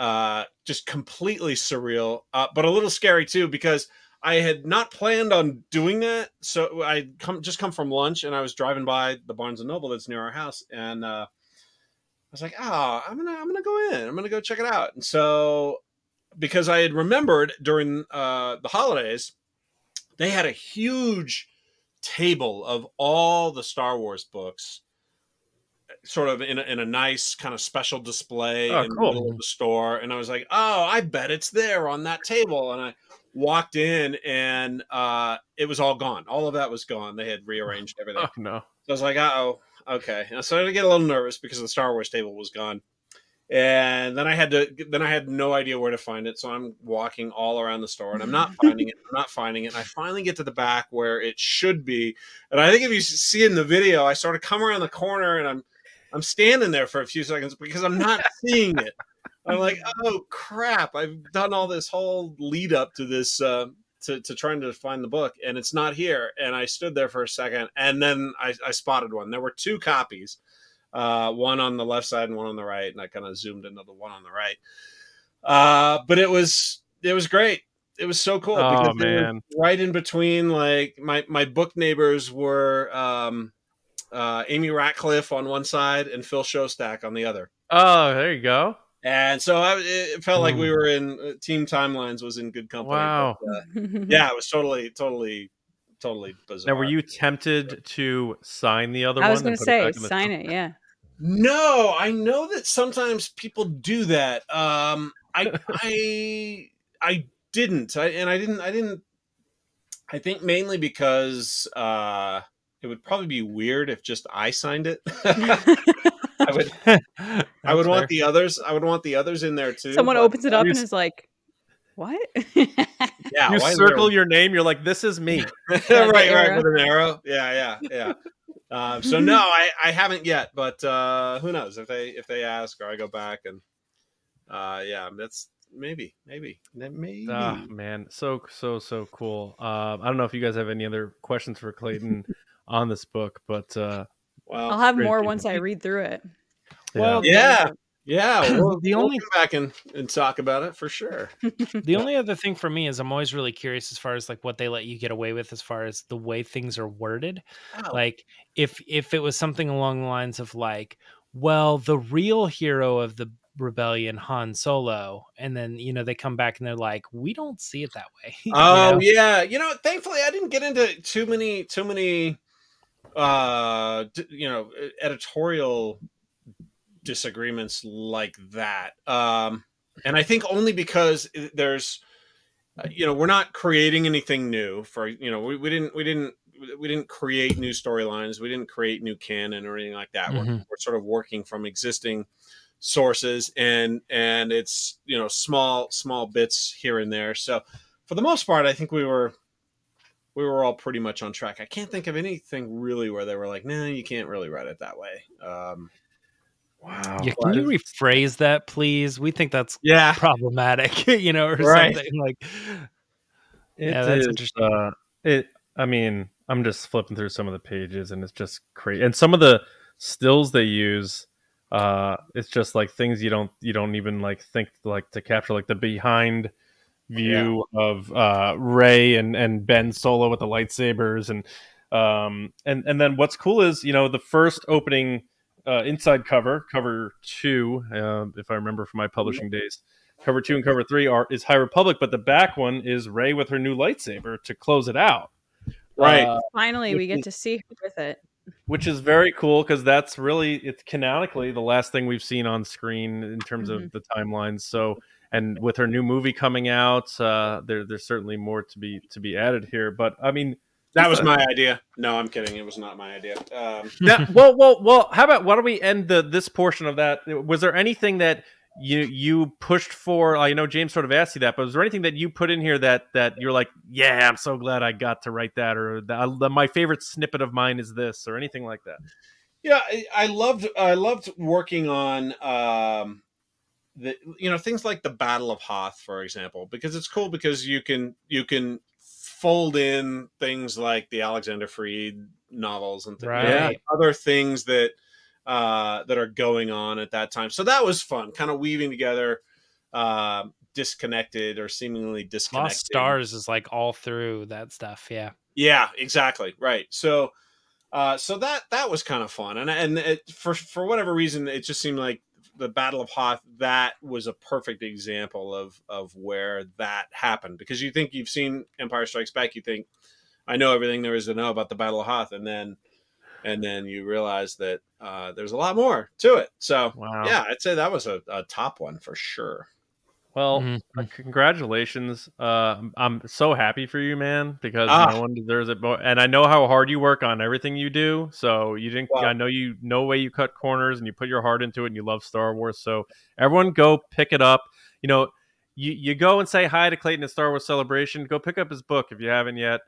uh, just completely surreal, uh, but a little scary too because I had not planned on doing that. So I come just come from lunch and I was driving by the Barnes and Noble that's near our house, and uh, I was like, "Oh, I'm gonna I'm gonna go in. I'm gonna go check it out." And so because I had remembered during uh, the holidays, they had a huge table of all the Star Wars books sort of in a, in a nice kind of special display oh, in cool. the middle of the store, and I was like, "Oh, I bet it's there on that table." And I walked in, and uh, it was all gone. All of that was gone. They had rearranged everything. Oh no! So I was like, uh "Oh, okay." And I started to get a little nervous because the Star Wars table was gone. And then I had to. Then I had no idea where to find it, so I'm walking all around the store, and I'm not finding it. I'm not finding it. And I finally get to the back where it should be, and I think if you see in the video, I sort of come around the corner, and I'm I'm standing there for a few seconds because I'm not seeing it. I'm like, oh crap! I've done all this whole lead up to this uh, to to trying to find the book, and it's not here. And I stood there for a second, and then I, I spotted one. There were two copies, uh, one on the left side and one on the right, and I kind of zoomed into the one on the right. Uh, but it was it was great. It was so cool oh, because man. right in between. Like my my book neighbors were. Um, uh, Amy Ratcliffe on one side and Phil Szostak on the other. Oh, there you go. And so I, it felt like we were in uh, Team Timelines was in good company. Wow. But, uh, yeah, it was totally, totally, totally bizarre. Now, were you tempted to sign the other I one? was going to say, sign it. Yeah. No, I know that sometimes people do that. Um, I I I didn't. I and I didn't. I didn't. I think mainly because uh, it would probably be weird if just I signed it. I would. I would fair. want the others. I would want the others in there too. Someone opens it up and is like, "What?" yeah, you circle your name. You're like, "This is me." right, right, with an arrow. Yeah, yeah, yeah. Um, so no, I, I haven't yet, but uh, who knows if they if they ask or I go back and uh, yeah, that's maybe maybe maybe. Ah, man, so so so cool. Uh, I don't know if you guys have any other questions for Clayton on this book, but uh, well, I'll have more once I read through it. Well, yeah, yeah. We'll, the only we'll come back and, and talk about it for sure. the only other thing for me is I'm always really curious as far as like what they let you get away with as far as the way things are worded. Oh. Like if if it was something along the lines of like, well, the real hero of the rebellion Han Solo and then you know they come back and they're like we don't see it that way. oh know? yeah, you know thankfully I didn't get into too many too many uh you know editorial disagreements like that. Um, and I think only because there's, uh, you know, we're not creating anything new. For you know, we, we didn't we didn't we didn't create new storylines. We didn't create new canon or anything like that. Mm-hmm. We're, we're sort of working from existing sources and and it's you know small small bits here and there so for the most part i think we were we were all pretty much on track i can't think of anything really where they were like no nah, you can't really write it that way um Wow. Yeah, can you rephrase that, please? We think that's yeah problematic, you know, or right. something like. It yeah, that's is, interesting. Uh, it. I mean, I'm just flipping through some of the pages, and it's just crazy. And some of the stills they use, uh, it's just like things you don't you don't even like think like to capture, like the behind view yeah. of uh, Rey and and Ben Solo with the lightsabers, and um, and and then what's cool is you know the first opening uh, inside cover, cover two, uh, if I remember from my publishing days. Cover two and cover three are is High Republic, but the back one is Rey with her new lightsaber to close it out. Right. Uh, Finally, we get to see her with it, which is very cool because that's really it's canonically the last thing we've seen on screen in terms mm-hmm. of the timelines. So, and with her new movie coming out, uh, there there's certainly more to be to be added here. But I mean, that was my idea. No, I'm kidding. It was not my idea. Um, now, well, well, well. How about why don't we end the this portion of that? Was there anything that you you pushed for? I know James sort of asked you that, but was there anything that you put in here that that you're like, yeah, I'm so glad I got to write that, or the, my favorite snippet of mine is this, or anything like that? Yeah, I, I loved I loved working on um, the you know things like the Battle of Hoth, for example, because it's cool because you can you can fold in things like the Alexander Freed novels and th- right. yeah, other things that uh, that are going on at that time. So that was fun, kind of weaving together uh, disconnected or seemingly disconnected. Lost Stars is like all through that stuff. Yeah. Yeah, exactly. Right. So, uh, so that that was kind of fun, and and it, for for whatever reason, it just seemed like the Battle of Hoth, that was a perfect example of of where that happened. Because you think you've seen Empire Strikes Back, you think I know everything there is to know about the Battle of Hoth, and then and then you realize that uh, there's a lot more to it. So wow. yeah, I'd say that was a, a top one for sure. Well, mm-hmm. uh, congratulations. Uh, I'm so happy for you, man, because ah. no one deserves it more. And I know how hard you work on everything you do. So you didn't, wow. I know you, no way you cut corners and you put your heart into it and you love Star Wars. So everyone go pick it up. You know, you, you go and say hi to Clayton at Star Wars Celebration. Go pick up his book if you haven't yet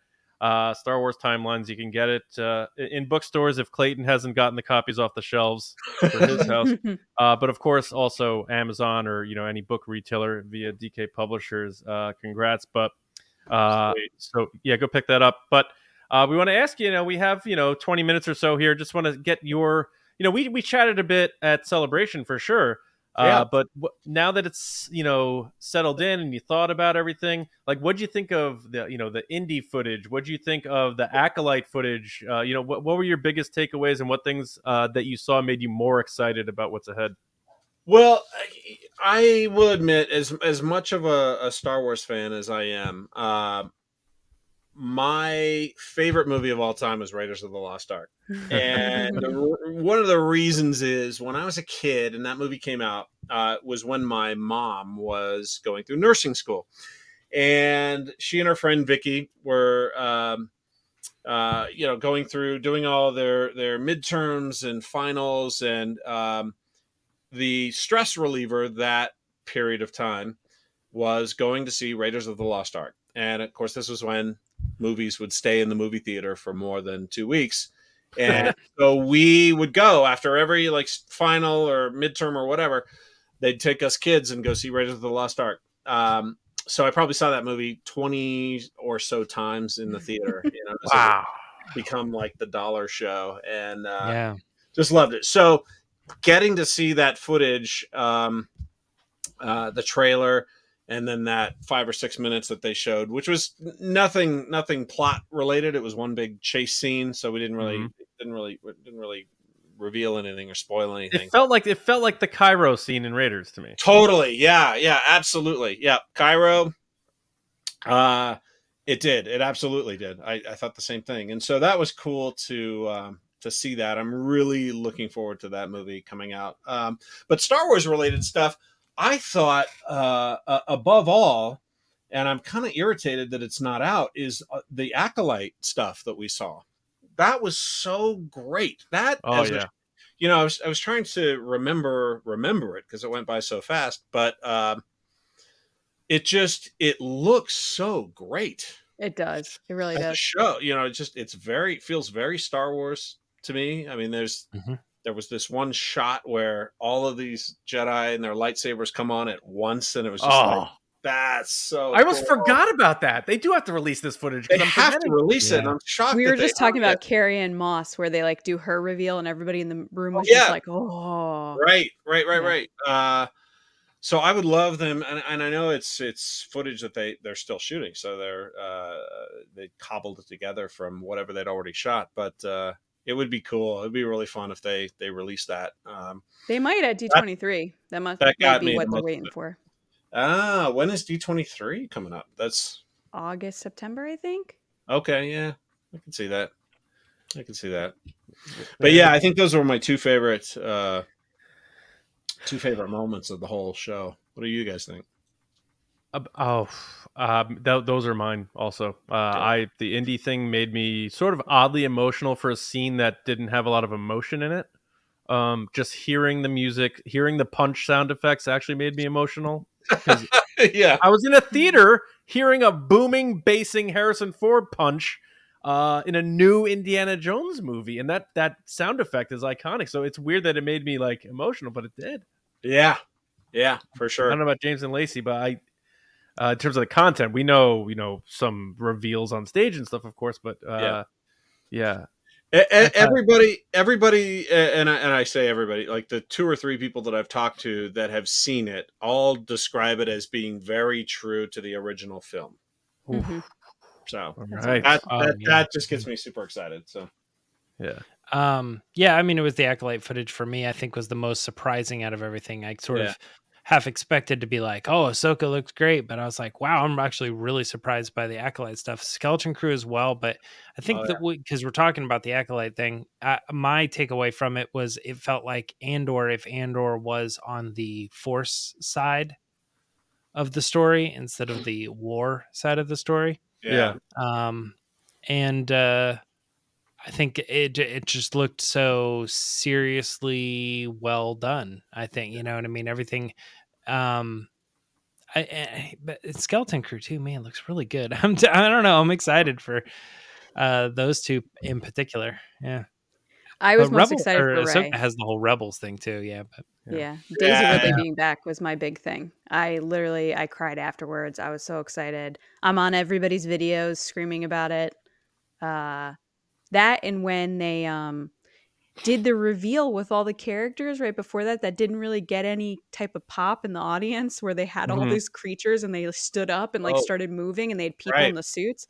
uh, Star Wars Timelines. You can get it uh, in bookstores if Clayton hasn't gotten the copies off the shelves for his house. Uh, but of course, also Amazon or you know any book retailer via DK Publishers. Uh, congrats! But uh, so yeah, go pick that up. But uh, we want to ask you. You know, we have you know 20 minutes or so here. Just want to get your. You know, we we chatted a bit at Celebration for sure. Yeah. Uh, but w- now that it's you know settled in and you thought about everything, like what do you think of the you know the Indy footage? What do you think of the acolyte footage? Uh, you know, what what were your biggest takeaways and what things uh, that you saw made you more excited about what's ahead? Well, I will admit, as as much of a, a Star Wars fan as I am, uh, my favorite movie of all time is Raiders of the Lost Ark. And the, one of the reasons is when I was a kid and that movie came out uh, was when my mom was going through nursing school. And she and her friend Vicky were, um, uh, you know, going through doing all their their midterms and finals, and um, the stress reliever that period of time was going to see Raiders of the Lost Ark. And of course, this was when movies would stay in the movie theater for more than two weeks. And so we would go after every like final or midterm or whatever. They'd take us kids and go see Raiders of the Lost Ark. Um, so I probably saw that movie twenty or so times in the theater. You know, wow, become like the dollar show, and uh, yeah, just loved it. So getting to see that footage, um, uh, the trailer, and then that five or six minutes that they showed, which was nothing nothing plot related. It was one big chase scene, so we didn't really mm-hmm. didn't really didn't really reveal anything or spoil anything. It felt like it felt like the Cairo scene in Raiders to me. Totally, yeah, yeah, absolutely, yeah. Cairo, uh, it did. It absolutely did. I, I thought the same thing, and so that was cool to um, to see that. I'm really looking forward to that movie coming out. Um, but Star Wars related stuff. I thought, uh, uh, above all, and I'm kind of irritated that it's not out, is uh, the acolyte stuff that we saw. That was so great. That, oh yeah, a, you know, I was I was trying to remember remember it because it went by so fast, but um, it just it looks so great. It does. It really does. show, you know, it just it's very feels very Star Wars to me. I mean, there's mm-hmm there was this one shot where all of these Jedi and their lightsabers come on at once, and it was just oh. like that's so. I almost cool. forgot about that. They do have to release this footage. They I'm have to release yeah. it. I'm shocked. We were just talking about Carrie-Anne Moss, where they like do her reveal, and everybody in the room was oh, yeah. just like, "Oh, right, right, right, yeah. right." Uh, so I would love them, and, and I know it's it's footage that they they're still shooting, so they're uh, they cobbled it together from whatever they'd already shot, but. Uh, it would be cool. It'd be really fun if they they release that. Um, they might at D twenty three. That must that might be what they're waiting for. Ah, when is D twenty three coming up? That's August September, I think. Okay, yeah, I can see that. I can see that. But yeah, I think those were my two favorite uh, two favorite moments of the whole show. What do you guys think? Uh, oh, um, th- those are mine also. Uh, I the Indy thing made me sort of oddly emotional for a scene that didn't have a lot of emotion in it. Um, just hearing the music, hearing the punch sound effects actually made me emotional. yeah, I was in a theater hearing a booming, basing Harrison Ford punch uh, in a new Indiana Jones movie, and that that sound effect is iconic. So it's weird that it made me like emotional, but it did. Yeah, yeah, for sure. I don't know about James and Lacey, but I uh, in terms of the content. We know, you know, some reveals on stage and stuff, of course, but uh, yeah. yeah. everybody, everybody, and I, and I say everybody, like the two or three people that I've talked to that have seen it, all describe it as being very true to the original film. Mm-hmm. So right. that, that, yeah. that just gets me super excited. So yeah. Um, yeah, I mean, it was the acolyte footage for me. I think was the most surprising out of everything. I sort yeah. of half expected to be like, oh, Ahsoka looks great, but I was like, wow, I'm actually really surprised by the acolyte stuff. Skeleton Crew as well, but I think oh, that because we, are talking about the acolyte thing, uh, my takeaway from it was it felt like Andor, if Andor was on the Force side of the story instead of the war side of the story. Yeah. Um, and uh, I think it it just looked so seriously well done. I think you know what I mean. Everything, um, I, I eh, but Skeleton Crew too. Man, looks really good. I'm t- I don't know. I'm excited for uh those two in particular. Yeah. I was but most Rebel, excited for Rey. has the whole Rebels thing too. Yeah, but yeah, yeah. Daisy yeah. Ridley being back was my big thing. I literally I cried afterwards. I was so excited. I'm on everybody's videos screaming about it. Uh, that and when they um did the reveal with all the characters right before that that didn't really get any type of pop in the audience where they had mm-hmm. all these creatures and they stood up and like oh, started moving and they had people right. in the suits.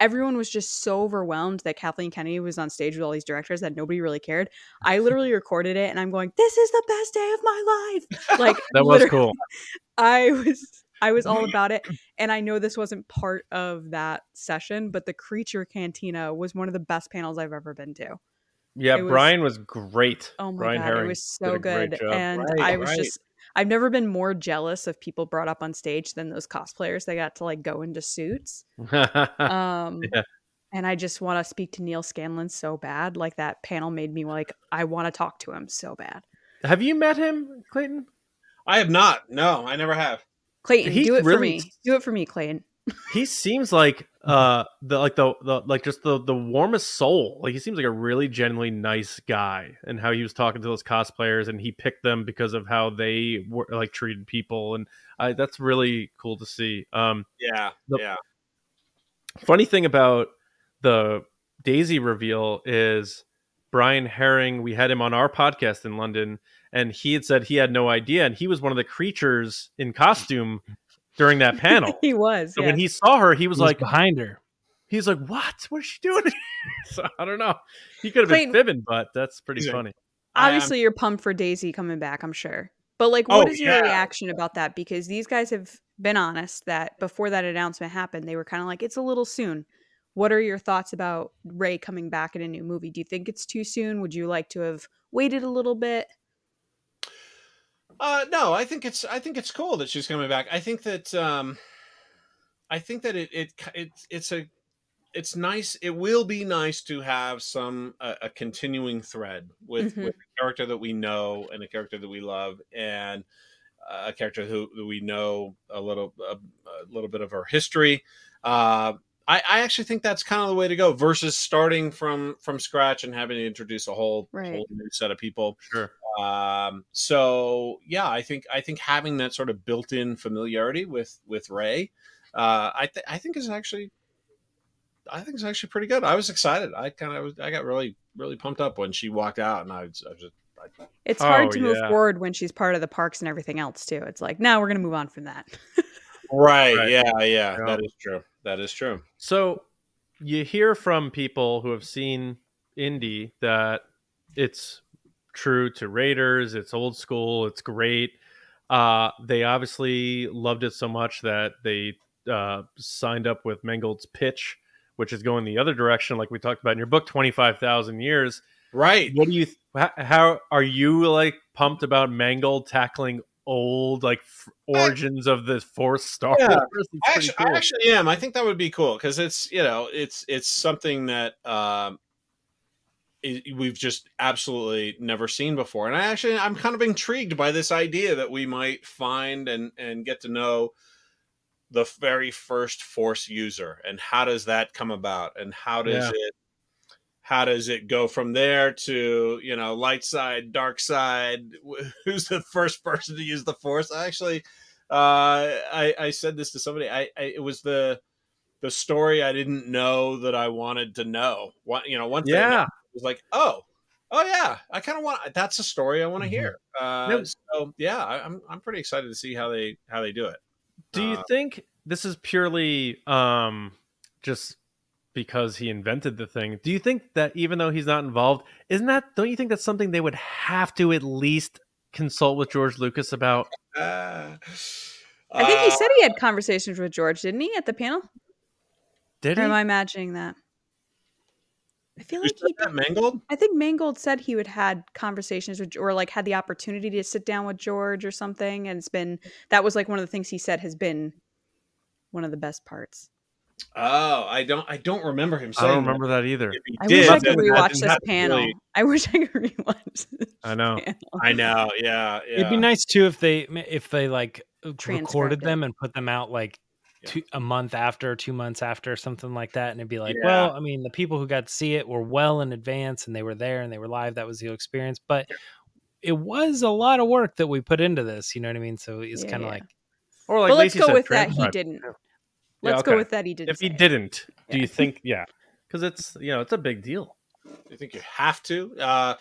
Everyone was just so overwhelmed that kathleen kennedy was on stage with all these directors that nobody really cared. I literally recorded it and i'm going this is the best day of my life. Like that was cool. I was I was all about it. And I know this wasn't part of that session, but the Creature Cantina was one of the best panels I've ever been to. Yeah, was, Brian was great. Oh my Brian god, Herring it was so good. And right, I was right. just I've never been more jealous of people brought up on stage than those cosplayers. They got to like go into suits. um yeah. and I just want to speak to Neil Scanlan so bad. Like that panel made me like I want to talk to him so bad. Have you met him, Clayton? I have not. No, I never have. Clayton, He's do it really... for me. Do it for me, Clayton. He seems like uh the like the, the like just the the warmest soul. Like he seems like a really genuinely nice guy and how he was talking to those cosplayers and he picked them because of how they were like treated people. And I, that's really cool to see. Um yeah the yeah. funny thing about the daisy reveal is brian herring we had him on our podcast in london and he had said he had no idea and he was one of the creatures in costume during that panel. he was. So yeah. when he saw her, he was he like was behind her. He's like, "What? What is she doing?" so I don't know. He could have been fibbing, but that's pretty yeah. funny. Obviously, you're pumped for Daisy coming back. I'm sure. But like, what oh, is your yeah. reaction about that? Because these guys have been honest that before that announcement happened, they were kind of like, "It's a little soon." What are your thoughts about Rey coming back in a new movie? Do you think it's too soon? Would you like to have waited a little bit? Uh, no, I think it's I think it's cool that she's coming back. I think that um, I think that it it, it it's a it's nice. It will be nice to have some a, a continuing thread with mm-hmm. with a character that we know and a character that we love and a character who, who we know a little a, a, little bit of her history. Uh, I, I actually think that's kind of the way to go versus starting from from scratch and having to introduce a whole, right. whole new set of people. Sure. Um, so yeah, I think I think having that sort of built-in familiarity with with Rey, uh, I th- I think is actually I think it's actually pretty good. I was excited. I kind of I got really really pumped up when she walked out, and I was, I was just. I, it's hard oh, to move yeah. forward when she's part of the parks and everything else too. It's like now we're gonna move on from that. right. right. Yeah. Yeah. Yeah. That is true. That is true. So you hear from people who have seen Indy that it's true to Raiders. It's old school. It's great. Uh, they obviously loved it so much that they uh, signed up with Mangold's pitch, which is going the other direction, like we talked about in your book, twenty five thousand years. Right. What do you? How are you like pumped about Mangold tackling old like f- origins of the Force Star yeah, Wars? I actually, cool. I actually am. I think that would be cool because it's you know it's it's something that um, we've just absolutely never seen before. And I actually I'm kind of intrigued by this idea that we might find and and get to know the very first force user and how does that come about and how does yeah. it how does it go from there to you know light side dark side who's the first person to use the force I actually uh i i said this to somebody i, I it was the the story i didn't know that i wanted to know what you know one thing yeah was like, oh, oh yeah, I kind of want. That's a story I want to mm-hmm. hear. Uh, yep. So yeah, I, am I'm pretty excited to see how they how they do it. Do you uh, think this is purely um just because he invented the thing? Do you think that even though he's not involved, isn't that? Don't you think that's something they would have to at least consult with George Lucas about? Uh, I think he said he had conversations with George, didn't he, at the panel? Did or he? am I imagining that? I feel like he that Mangold. I think Mangold said he would had conversations with, or like had the opportunity to sit down with George or something, and it's been that was like one of the things he said has been one of the best parts. Oh, I don't, I don't remember him. I don't remember that, that either. I did, wish I could rewatch this panel. Really... I wish I could rewatch. I know. Panel. I know. Yeah, yeah. It'd be nice too if they, if they like recorded them and put them out like two, a month after, two months after, something like that, and it'd be like, yeah. well, I mean, the people who got to see it were well in advance, and they were there, and they were live. That was the experience, but it was a lot of work that we put into this. You know what I mean? So it's yeah, kind of yeah. like, or like, but let's go with that. He didn't. Let's okay. go with that. He didn't. If he didn't, do you think? Yeah, because it's you know it's a big deal. I think you have to. Uh,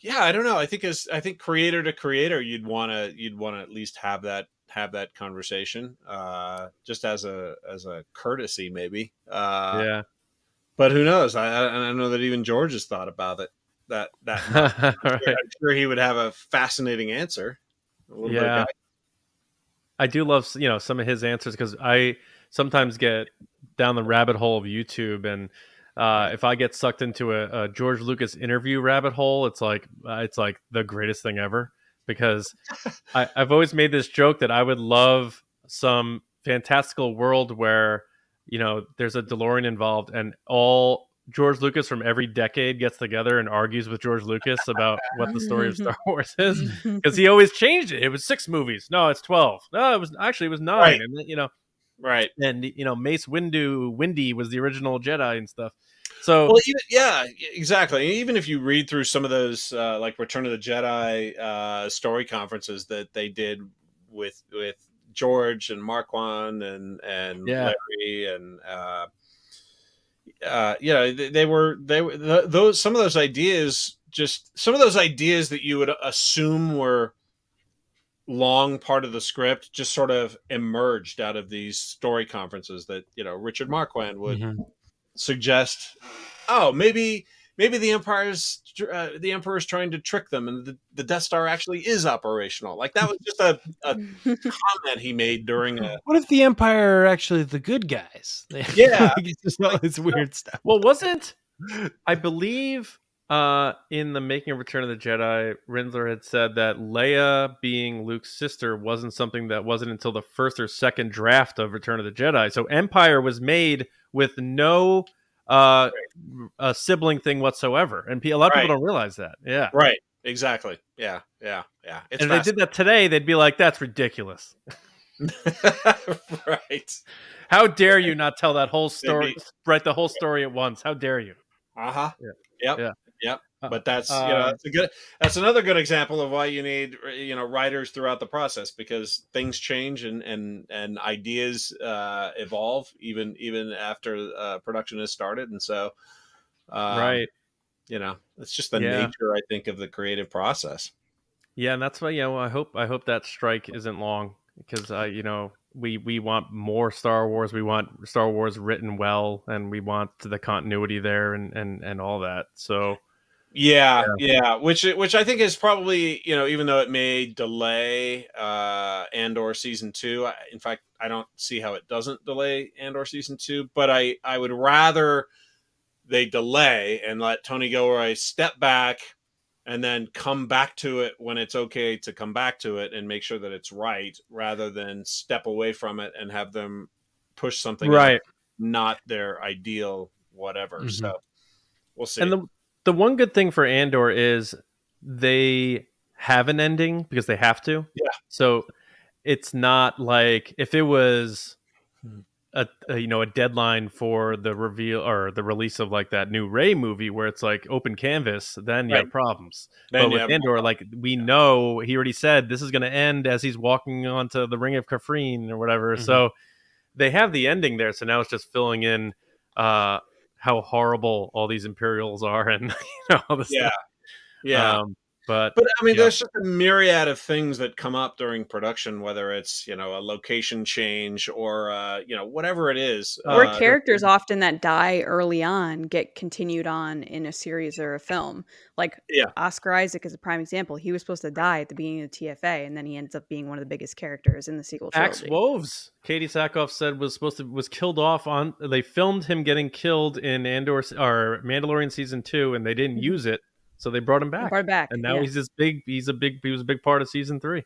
yeah, I don't know. I think as I think creator to creator, you'd want to you'd want to at least have that have that conversation uh, just as a as a courtesy maybe uh, yeah but who knows I, I know that even george has thought about it that that right. i'm sure he would have a fascinating answer a yeah I do love you know some of his answers because I sometimes get down the rabbit hole of YouTube and. Uh, if I get sucked into a, a, George Lucas interview rabbit hole, it's like uh, it's like the greatest thing ever because I, I've always made this joke that I would love some fantastical world where you know there's a DeLorean involved and all George Lucas from every decade gets together and argues with George Lucas about what the story of Star Wars is because he always changed it. It was six movies. No, it's twelve. No, it was actually it was nine. Right. And you know, right. And you know, Mace Windu Windy was the original Jedi and stuff. So well, even, yeah, exactly. Even if you read through some of those uh, like Return of the Jedi uh, story conferences that they did with with George and Marquand and and yeah. Larry and uh, uh, you know they, they were they were those some of those ideas just some of those ideas that you would assume were long part of the script just sort of emerged out of these story conferences that you know Richard Marquand would mm-hmm. suggest oh maybe maybe the empire's uh, the emperor's trying to trick them and the, the death star actually is operational. Like that was just a, a comment he made during a what if the empire are actually the good guys? Yeah. It's just all this weird stuff. Well wasn't i believe uh, in the making of Return of the Jedi, Rinzler had said that Leia being Luke's sister wasn't something that wasn't until the first or second draft of Return of the Jedi. So Empire was made with no uh, a sibling thing whatsoever, and a lot of right. people don't realize that. Yeah, right. Exactly. Yeah. Yeah. Yeah. It's and if they did that today, they'd be like, "That's ridiculous." right. How dare you not tell that whole story? Write the whole story at once. How dare you? Uh huh. Yeah. Yep. Yeah. Yep. Uh, but that's uh, you know that's a good that's another good example of why you need you know writers throughout the process because things change and and and ideas uh, evolve even even after uh, production has started and so um, right you know it's just the yeah. nature I think of the creative process. Yeah, and that's why you know I hope I hope that strike isn't long because uh, you know we we want more Star Wars. We want Star Wars written well, and we want the continuity there and and and all that. So yeah, yeah, yeah, which which I think is probably you know even though it may delay uh Andor season two. I, in fact, I don't see how it doesn't delay Andor season two. But I I would rather they delay and let Tony Gilroy step back and then come back to it when it's okay to come back to it and make sure that it's right rather than step away from it and have them push something right not their ideal whatever mm-hmm. so we'll see and the the one good thing for Andor is they have an ending because they have to. Yeah. So it's not like if it was a, a, you know a deadline for the reveal or the release of like that new Rey movie where it's like open canvas, then you right. have problems. Then but with Andor, like we know he already said this is going to end as he's walking onto the Ring of Kafrene or whatever. Mm-hmm. So they have the ending there. So now it's just filling in uh, how horrible all these Imperials are and you know all this yeah stuff. yeah um, but but I mean, yeah. there's just a myriad of things that come up during production, whether it's you know a location change or uh, you know whatever it is. Or uh, characters often that die early on get continued on in a series or a film. Like yeah. Oscar Isaac is a prime example. He was supposed to die at the beginning of the TFA, and then he ends up being one of the biggest characters in the sequel. Axe Woves, Katee Sackhoff said was supposed to was killed off on. They filmed him getting killed in Andor or Mandalorian season two, and they didn't mm-hmm. use it so they brought him back. Brought back, and now yeah. he's this big. He's a big. He was a big part of season three.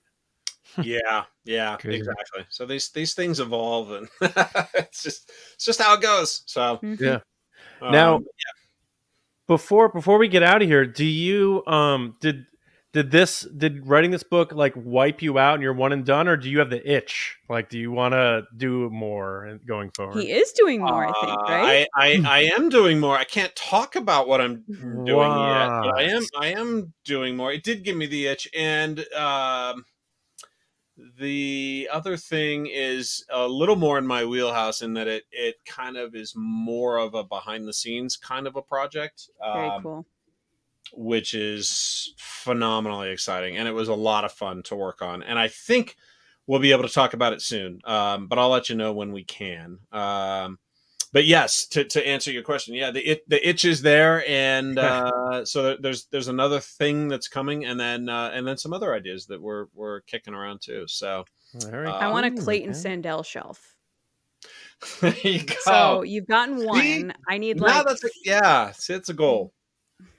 yeah, yeah, exactly. So these these things evolve, and it's just it's just how it goes. So mm-hmm. yeah. Um, now, yeah. before before we get out of here, do you um did did this did writing this book like wipe you out and you're one and done or do you have the itch? Like do you want to do more going forward? He is doing more uh, i think right? I, I, I am doing more. I can't talk about what i'm doing what? yet i am i am doing more. It did give me the itch and um the other thing is a little more in my wheelhouse in that it it kind of is more of a behind the scenes kind of a project. Very um, cool which is phenomenally exciting. And it was a lot of fun to work on. And I think we'll be able to talk about it soon. Um, but I'll let you know when we can. Um, but yes, to, to answer your question, yeah, the it, the itch is there, and uh, so there's there's another thing that's coming, and then uh, and then some other ideas that we're we're kicking around too. So Very I want a Clayton Sandell shelf. there you go. So you've gotten one. See? I need like now that's a, yeah, it's a goal.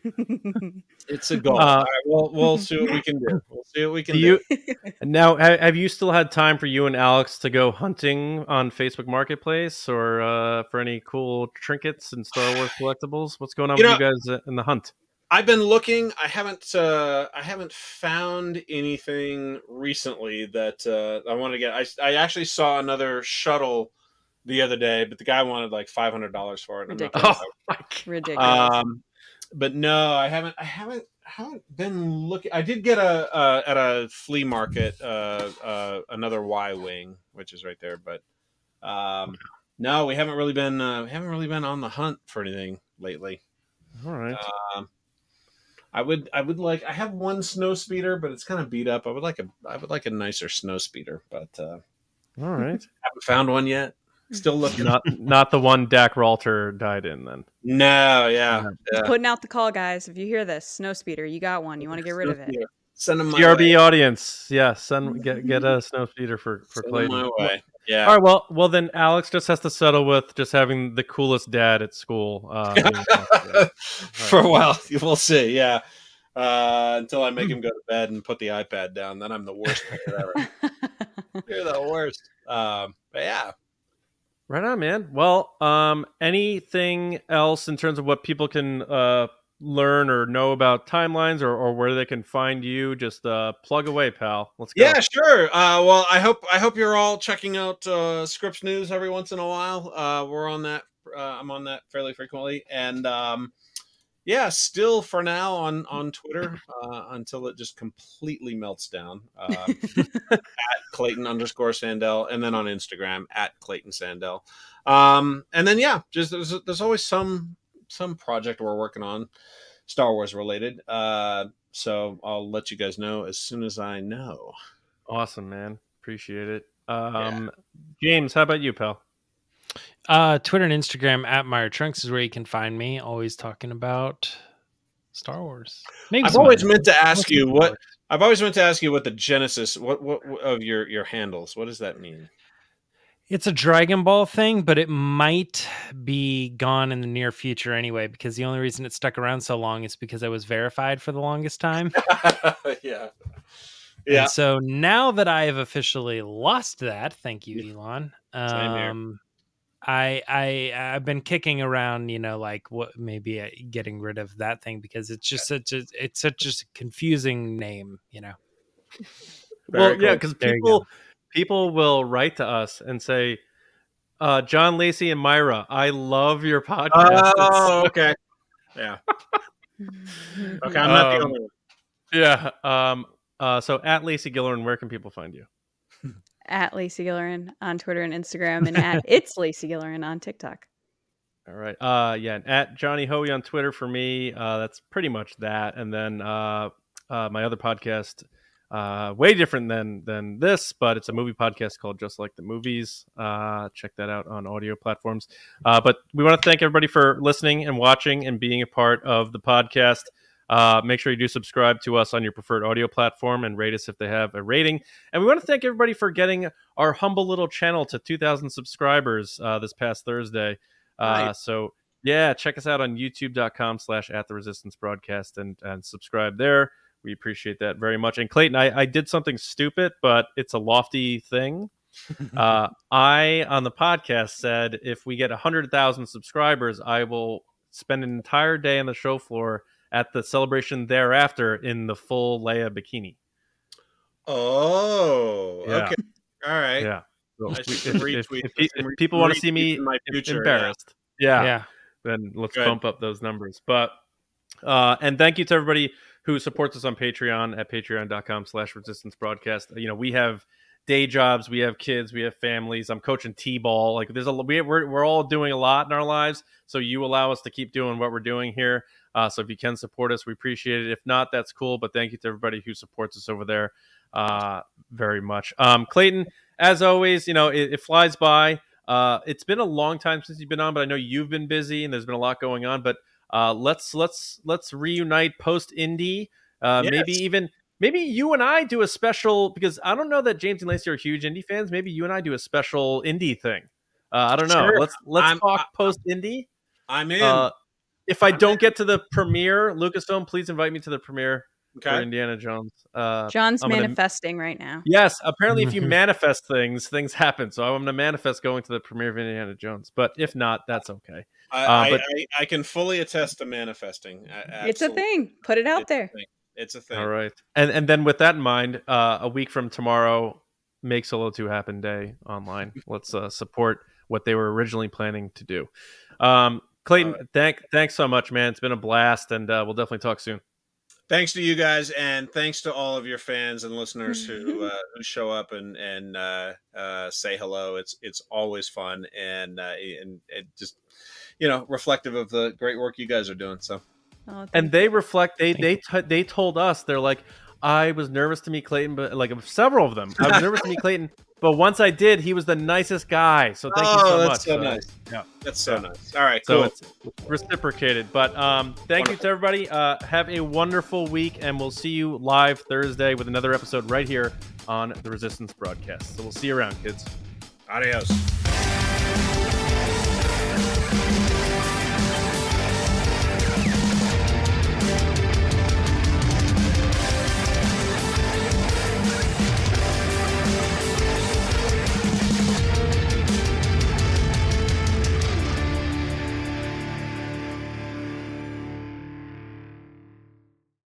it's a goal. Uh, right, we'll we'll see what we can do. We'll see what we can do. do. You, now, have you still had time for you and Alex to go hunting on Facebook Marketplace or uh, for any cool trinkets and Star Wars collectibles? What's going on you with know, you guys in the hunt? I've been looking. I haven't. Uh, I haven't found anything recently that uh, I want to get. I I actually saw another shuttle the other day, but the guy wanted like five hundred dollars for it. Ridiculous. Oh, Ridiculous. Um, but no, I haven't. I haven't. I Haven't been looking. I did get a uh, at a flea market uh, uh, another Y wing, which is right there. But um, no, we haven't really been. Uh, we haven't really been on the hunt for anything lately. All right. Um, I would I would like I have one snow speeder, but it's kind of beat up. I would like a I would like a nicer snow speeder, but uh all right. haven't found one yet. Still looking. Not not the one Dak Ralter died in then. No, yeah, yeah. Putting out the call, guys. If you hear this, snow speeder, you got one. You want to get rid of it. Send them my GRB way. audience. Yeah, send get get a snow speeder for for Send Clayton. my way. Yeah. All right. Well, well then Alex just has to settle with just having the coolest dad at school. Uh, for a while, we'll see. Yeah uh, until I make him go to bed and put the iPad down. Then I'm the worst ever. You're the worst. Um, but yeah. Right on, man. Well, um, anything else in terms of what people can uh, learn or know about timelines or, or where they can find you? Just uh, plug away, pal. Let's go. Yeah, sure. Uh, well, I hope I hope you're all checking out uh, Scripps News every once in a while. Uh, we're on that. Uh, I'm on that fairly frequently, and um, yeah, still for now on on Twitter uh, until it just completely melts down uh, at Clayton underscore Sandell, and then on Instagram at Clayton Sandell. Um, and then yeah, just there's, there's always some some project we're working on, Star Wars related. Uh, so I'll let you guys know as soon as I know. Awesome, man. Appreciate it. Um, yeah. James, how about you, pal? Uh, Twitter and Instagram at Mirai Trunks is where you can find me. Always talking about Star Wars. Maybe I've always meant to ask you what I've always meant to ask you what the genesis what what of your your handles. What does that mean? It's a Dragon Ball thing, but it might be gone in the near future anyway. Because the only reason it stuck around so long is because I was verified for the longest time. yeah. Yeah. And so now that I have officially lost that, thank you, Elon. Um, I I I've been kicking around, you know, like what maybe uh, getting rid of that thing because it's just such a it's such a confusing name, you know. well, cool. yeah, because people people will write to us and say, uh, "John Lacey and Myra, I love your podcast." Oh, okay, yeah. okay, I'm not um, the only one. Yeah. Um. Uh. So at Lacey Gillerin, where can people find you? At Lacey Gillerin on Twitter and Instagram, and at it's Lacey Gillerin on TikTok. All right. Uh, yeah. At Johnny Hoey on Twitter for me. Uh, that's pretty much that. And then uh, uh, my other podcast, uh, way different than than this, but it's a movie podcast called Just Like the Movies. Uh, check that out on audio platforms. Uh, but we want to thank everybody for listening and watching and being a part of the podcast. Uh, make sure you do subscribe to us on your preferred audio platform and rate us if they have a rating. And we want to thank everybody for getting our humble little channel to 2,000 subscribers uh, this past Thursday. Uh, nice. So yeah, check us out on youtube.com slash at the resistance broadcast and, and subscribe there. We appreciate that very much. And Clayton, I, I did something stupid, but it's a lofty thing. uh, I, on the podcast, said if we get 100,000 subscribers, I will spend an entire day on the show floor at the celebration thereafter in the full Leia bikini. Oh, yeah. okay. All right. Yeah. So if, if, if, if, people want to see me future, embarrassed, yeah. yeah, yeah, then let's Good. bump up those numbers. But uh, and thank you to everybody who supports us on Patreon at patreon.com slash resistance broadcast. You know, we have day jobs, we have kids, we have families. I'm coaching T-ball. Like there's a we, we're we're all doing a lot in our lives. So you allow us to keep doing what we're doing here. Uh, so if you can support us, we appreciate it. If not, that's cool. But thank you to everybody who supports us over there uh, very much. Um, Clayton, as always, you know, it, it flies by. Uh, it's been a long time since you've been on, but I know you've been busy and there's been a lot going on. But uh, let's let's let's reunite post Indy. Uh, yes. Maybe even maybe you and I do a special because I don't know that James and Lacey are huge Indy fans. Maybe you and I do a special Indy thing. Uh, I don't know. Sure. Let's let's I'm- talk post Indy. I'm in. Uh, if I I'm don't get to the premiere, Lucasfilm, please invite me to the premiere for. Indiana Jones. Uh, John's I'm gonna- manifesting right now. yes, apparently, if you manifest things, things happen. So I'm going to manifest going to the premiere of Indiana Jones. But if not, that's okay. I, Uh, I, but- I, I can fully attest to manifesting. A- It's a thing. Put it out It's a there. It's a thing. All right, and and then with that in mind, uh, a week from tomorrow, make Solo Two happen day online. Let's uh, support what they were originally planning to do. Um, Clayton, right. thank thanks so much, man. It's been a blast, and uh, we'll definitely talk soon. Thanks to you guys, and thanks to all of your fans and listeners who uh, who show up and and uh, uh, say hello. It's it's always fun and uh, and it just you know reflective of the great work you guys are doing. So Oh, and they reflect they they t- they told us they're like i was nervous to meet clayton but like several of them i was nervous to meet clayton but once i did he was the nicest guy so thank you so Oh, much that's so Uh, nice. yeah. that's so Yeah. nice. All right, so cool. it's reciprocated but um thank you to everybody uh have a wonderful week and we'll see you live thursday with another episode right here on the resistance broadcast so we'll see you around kids Adios.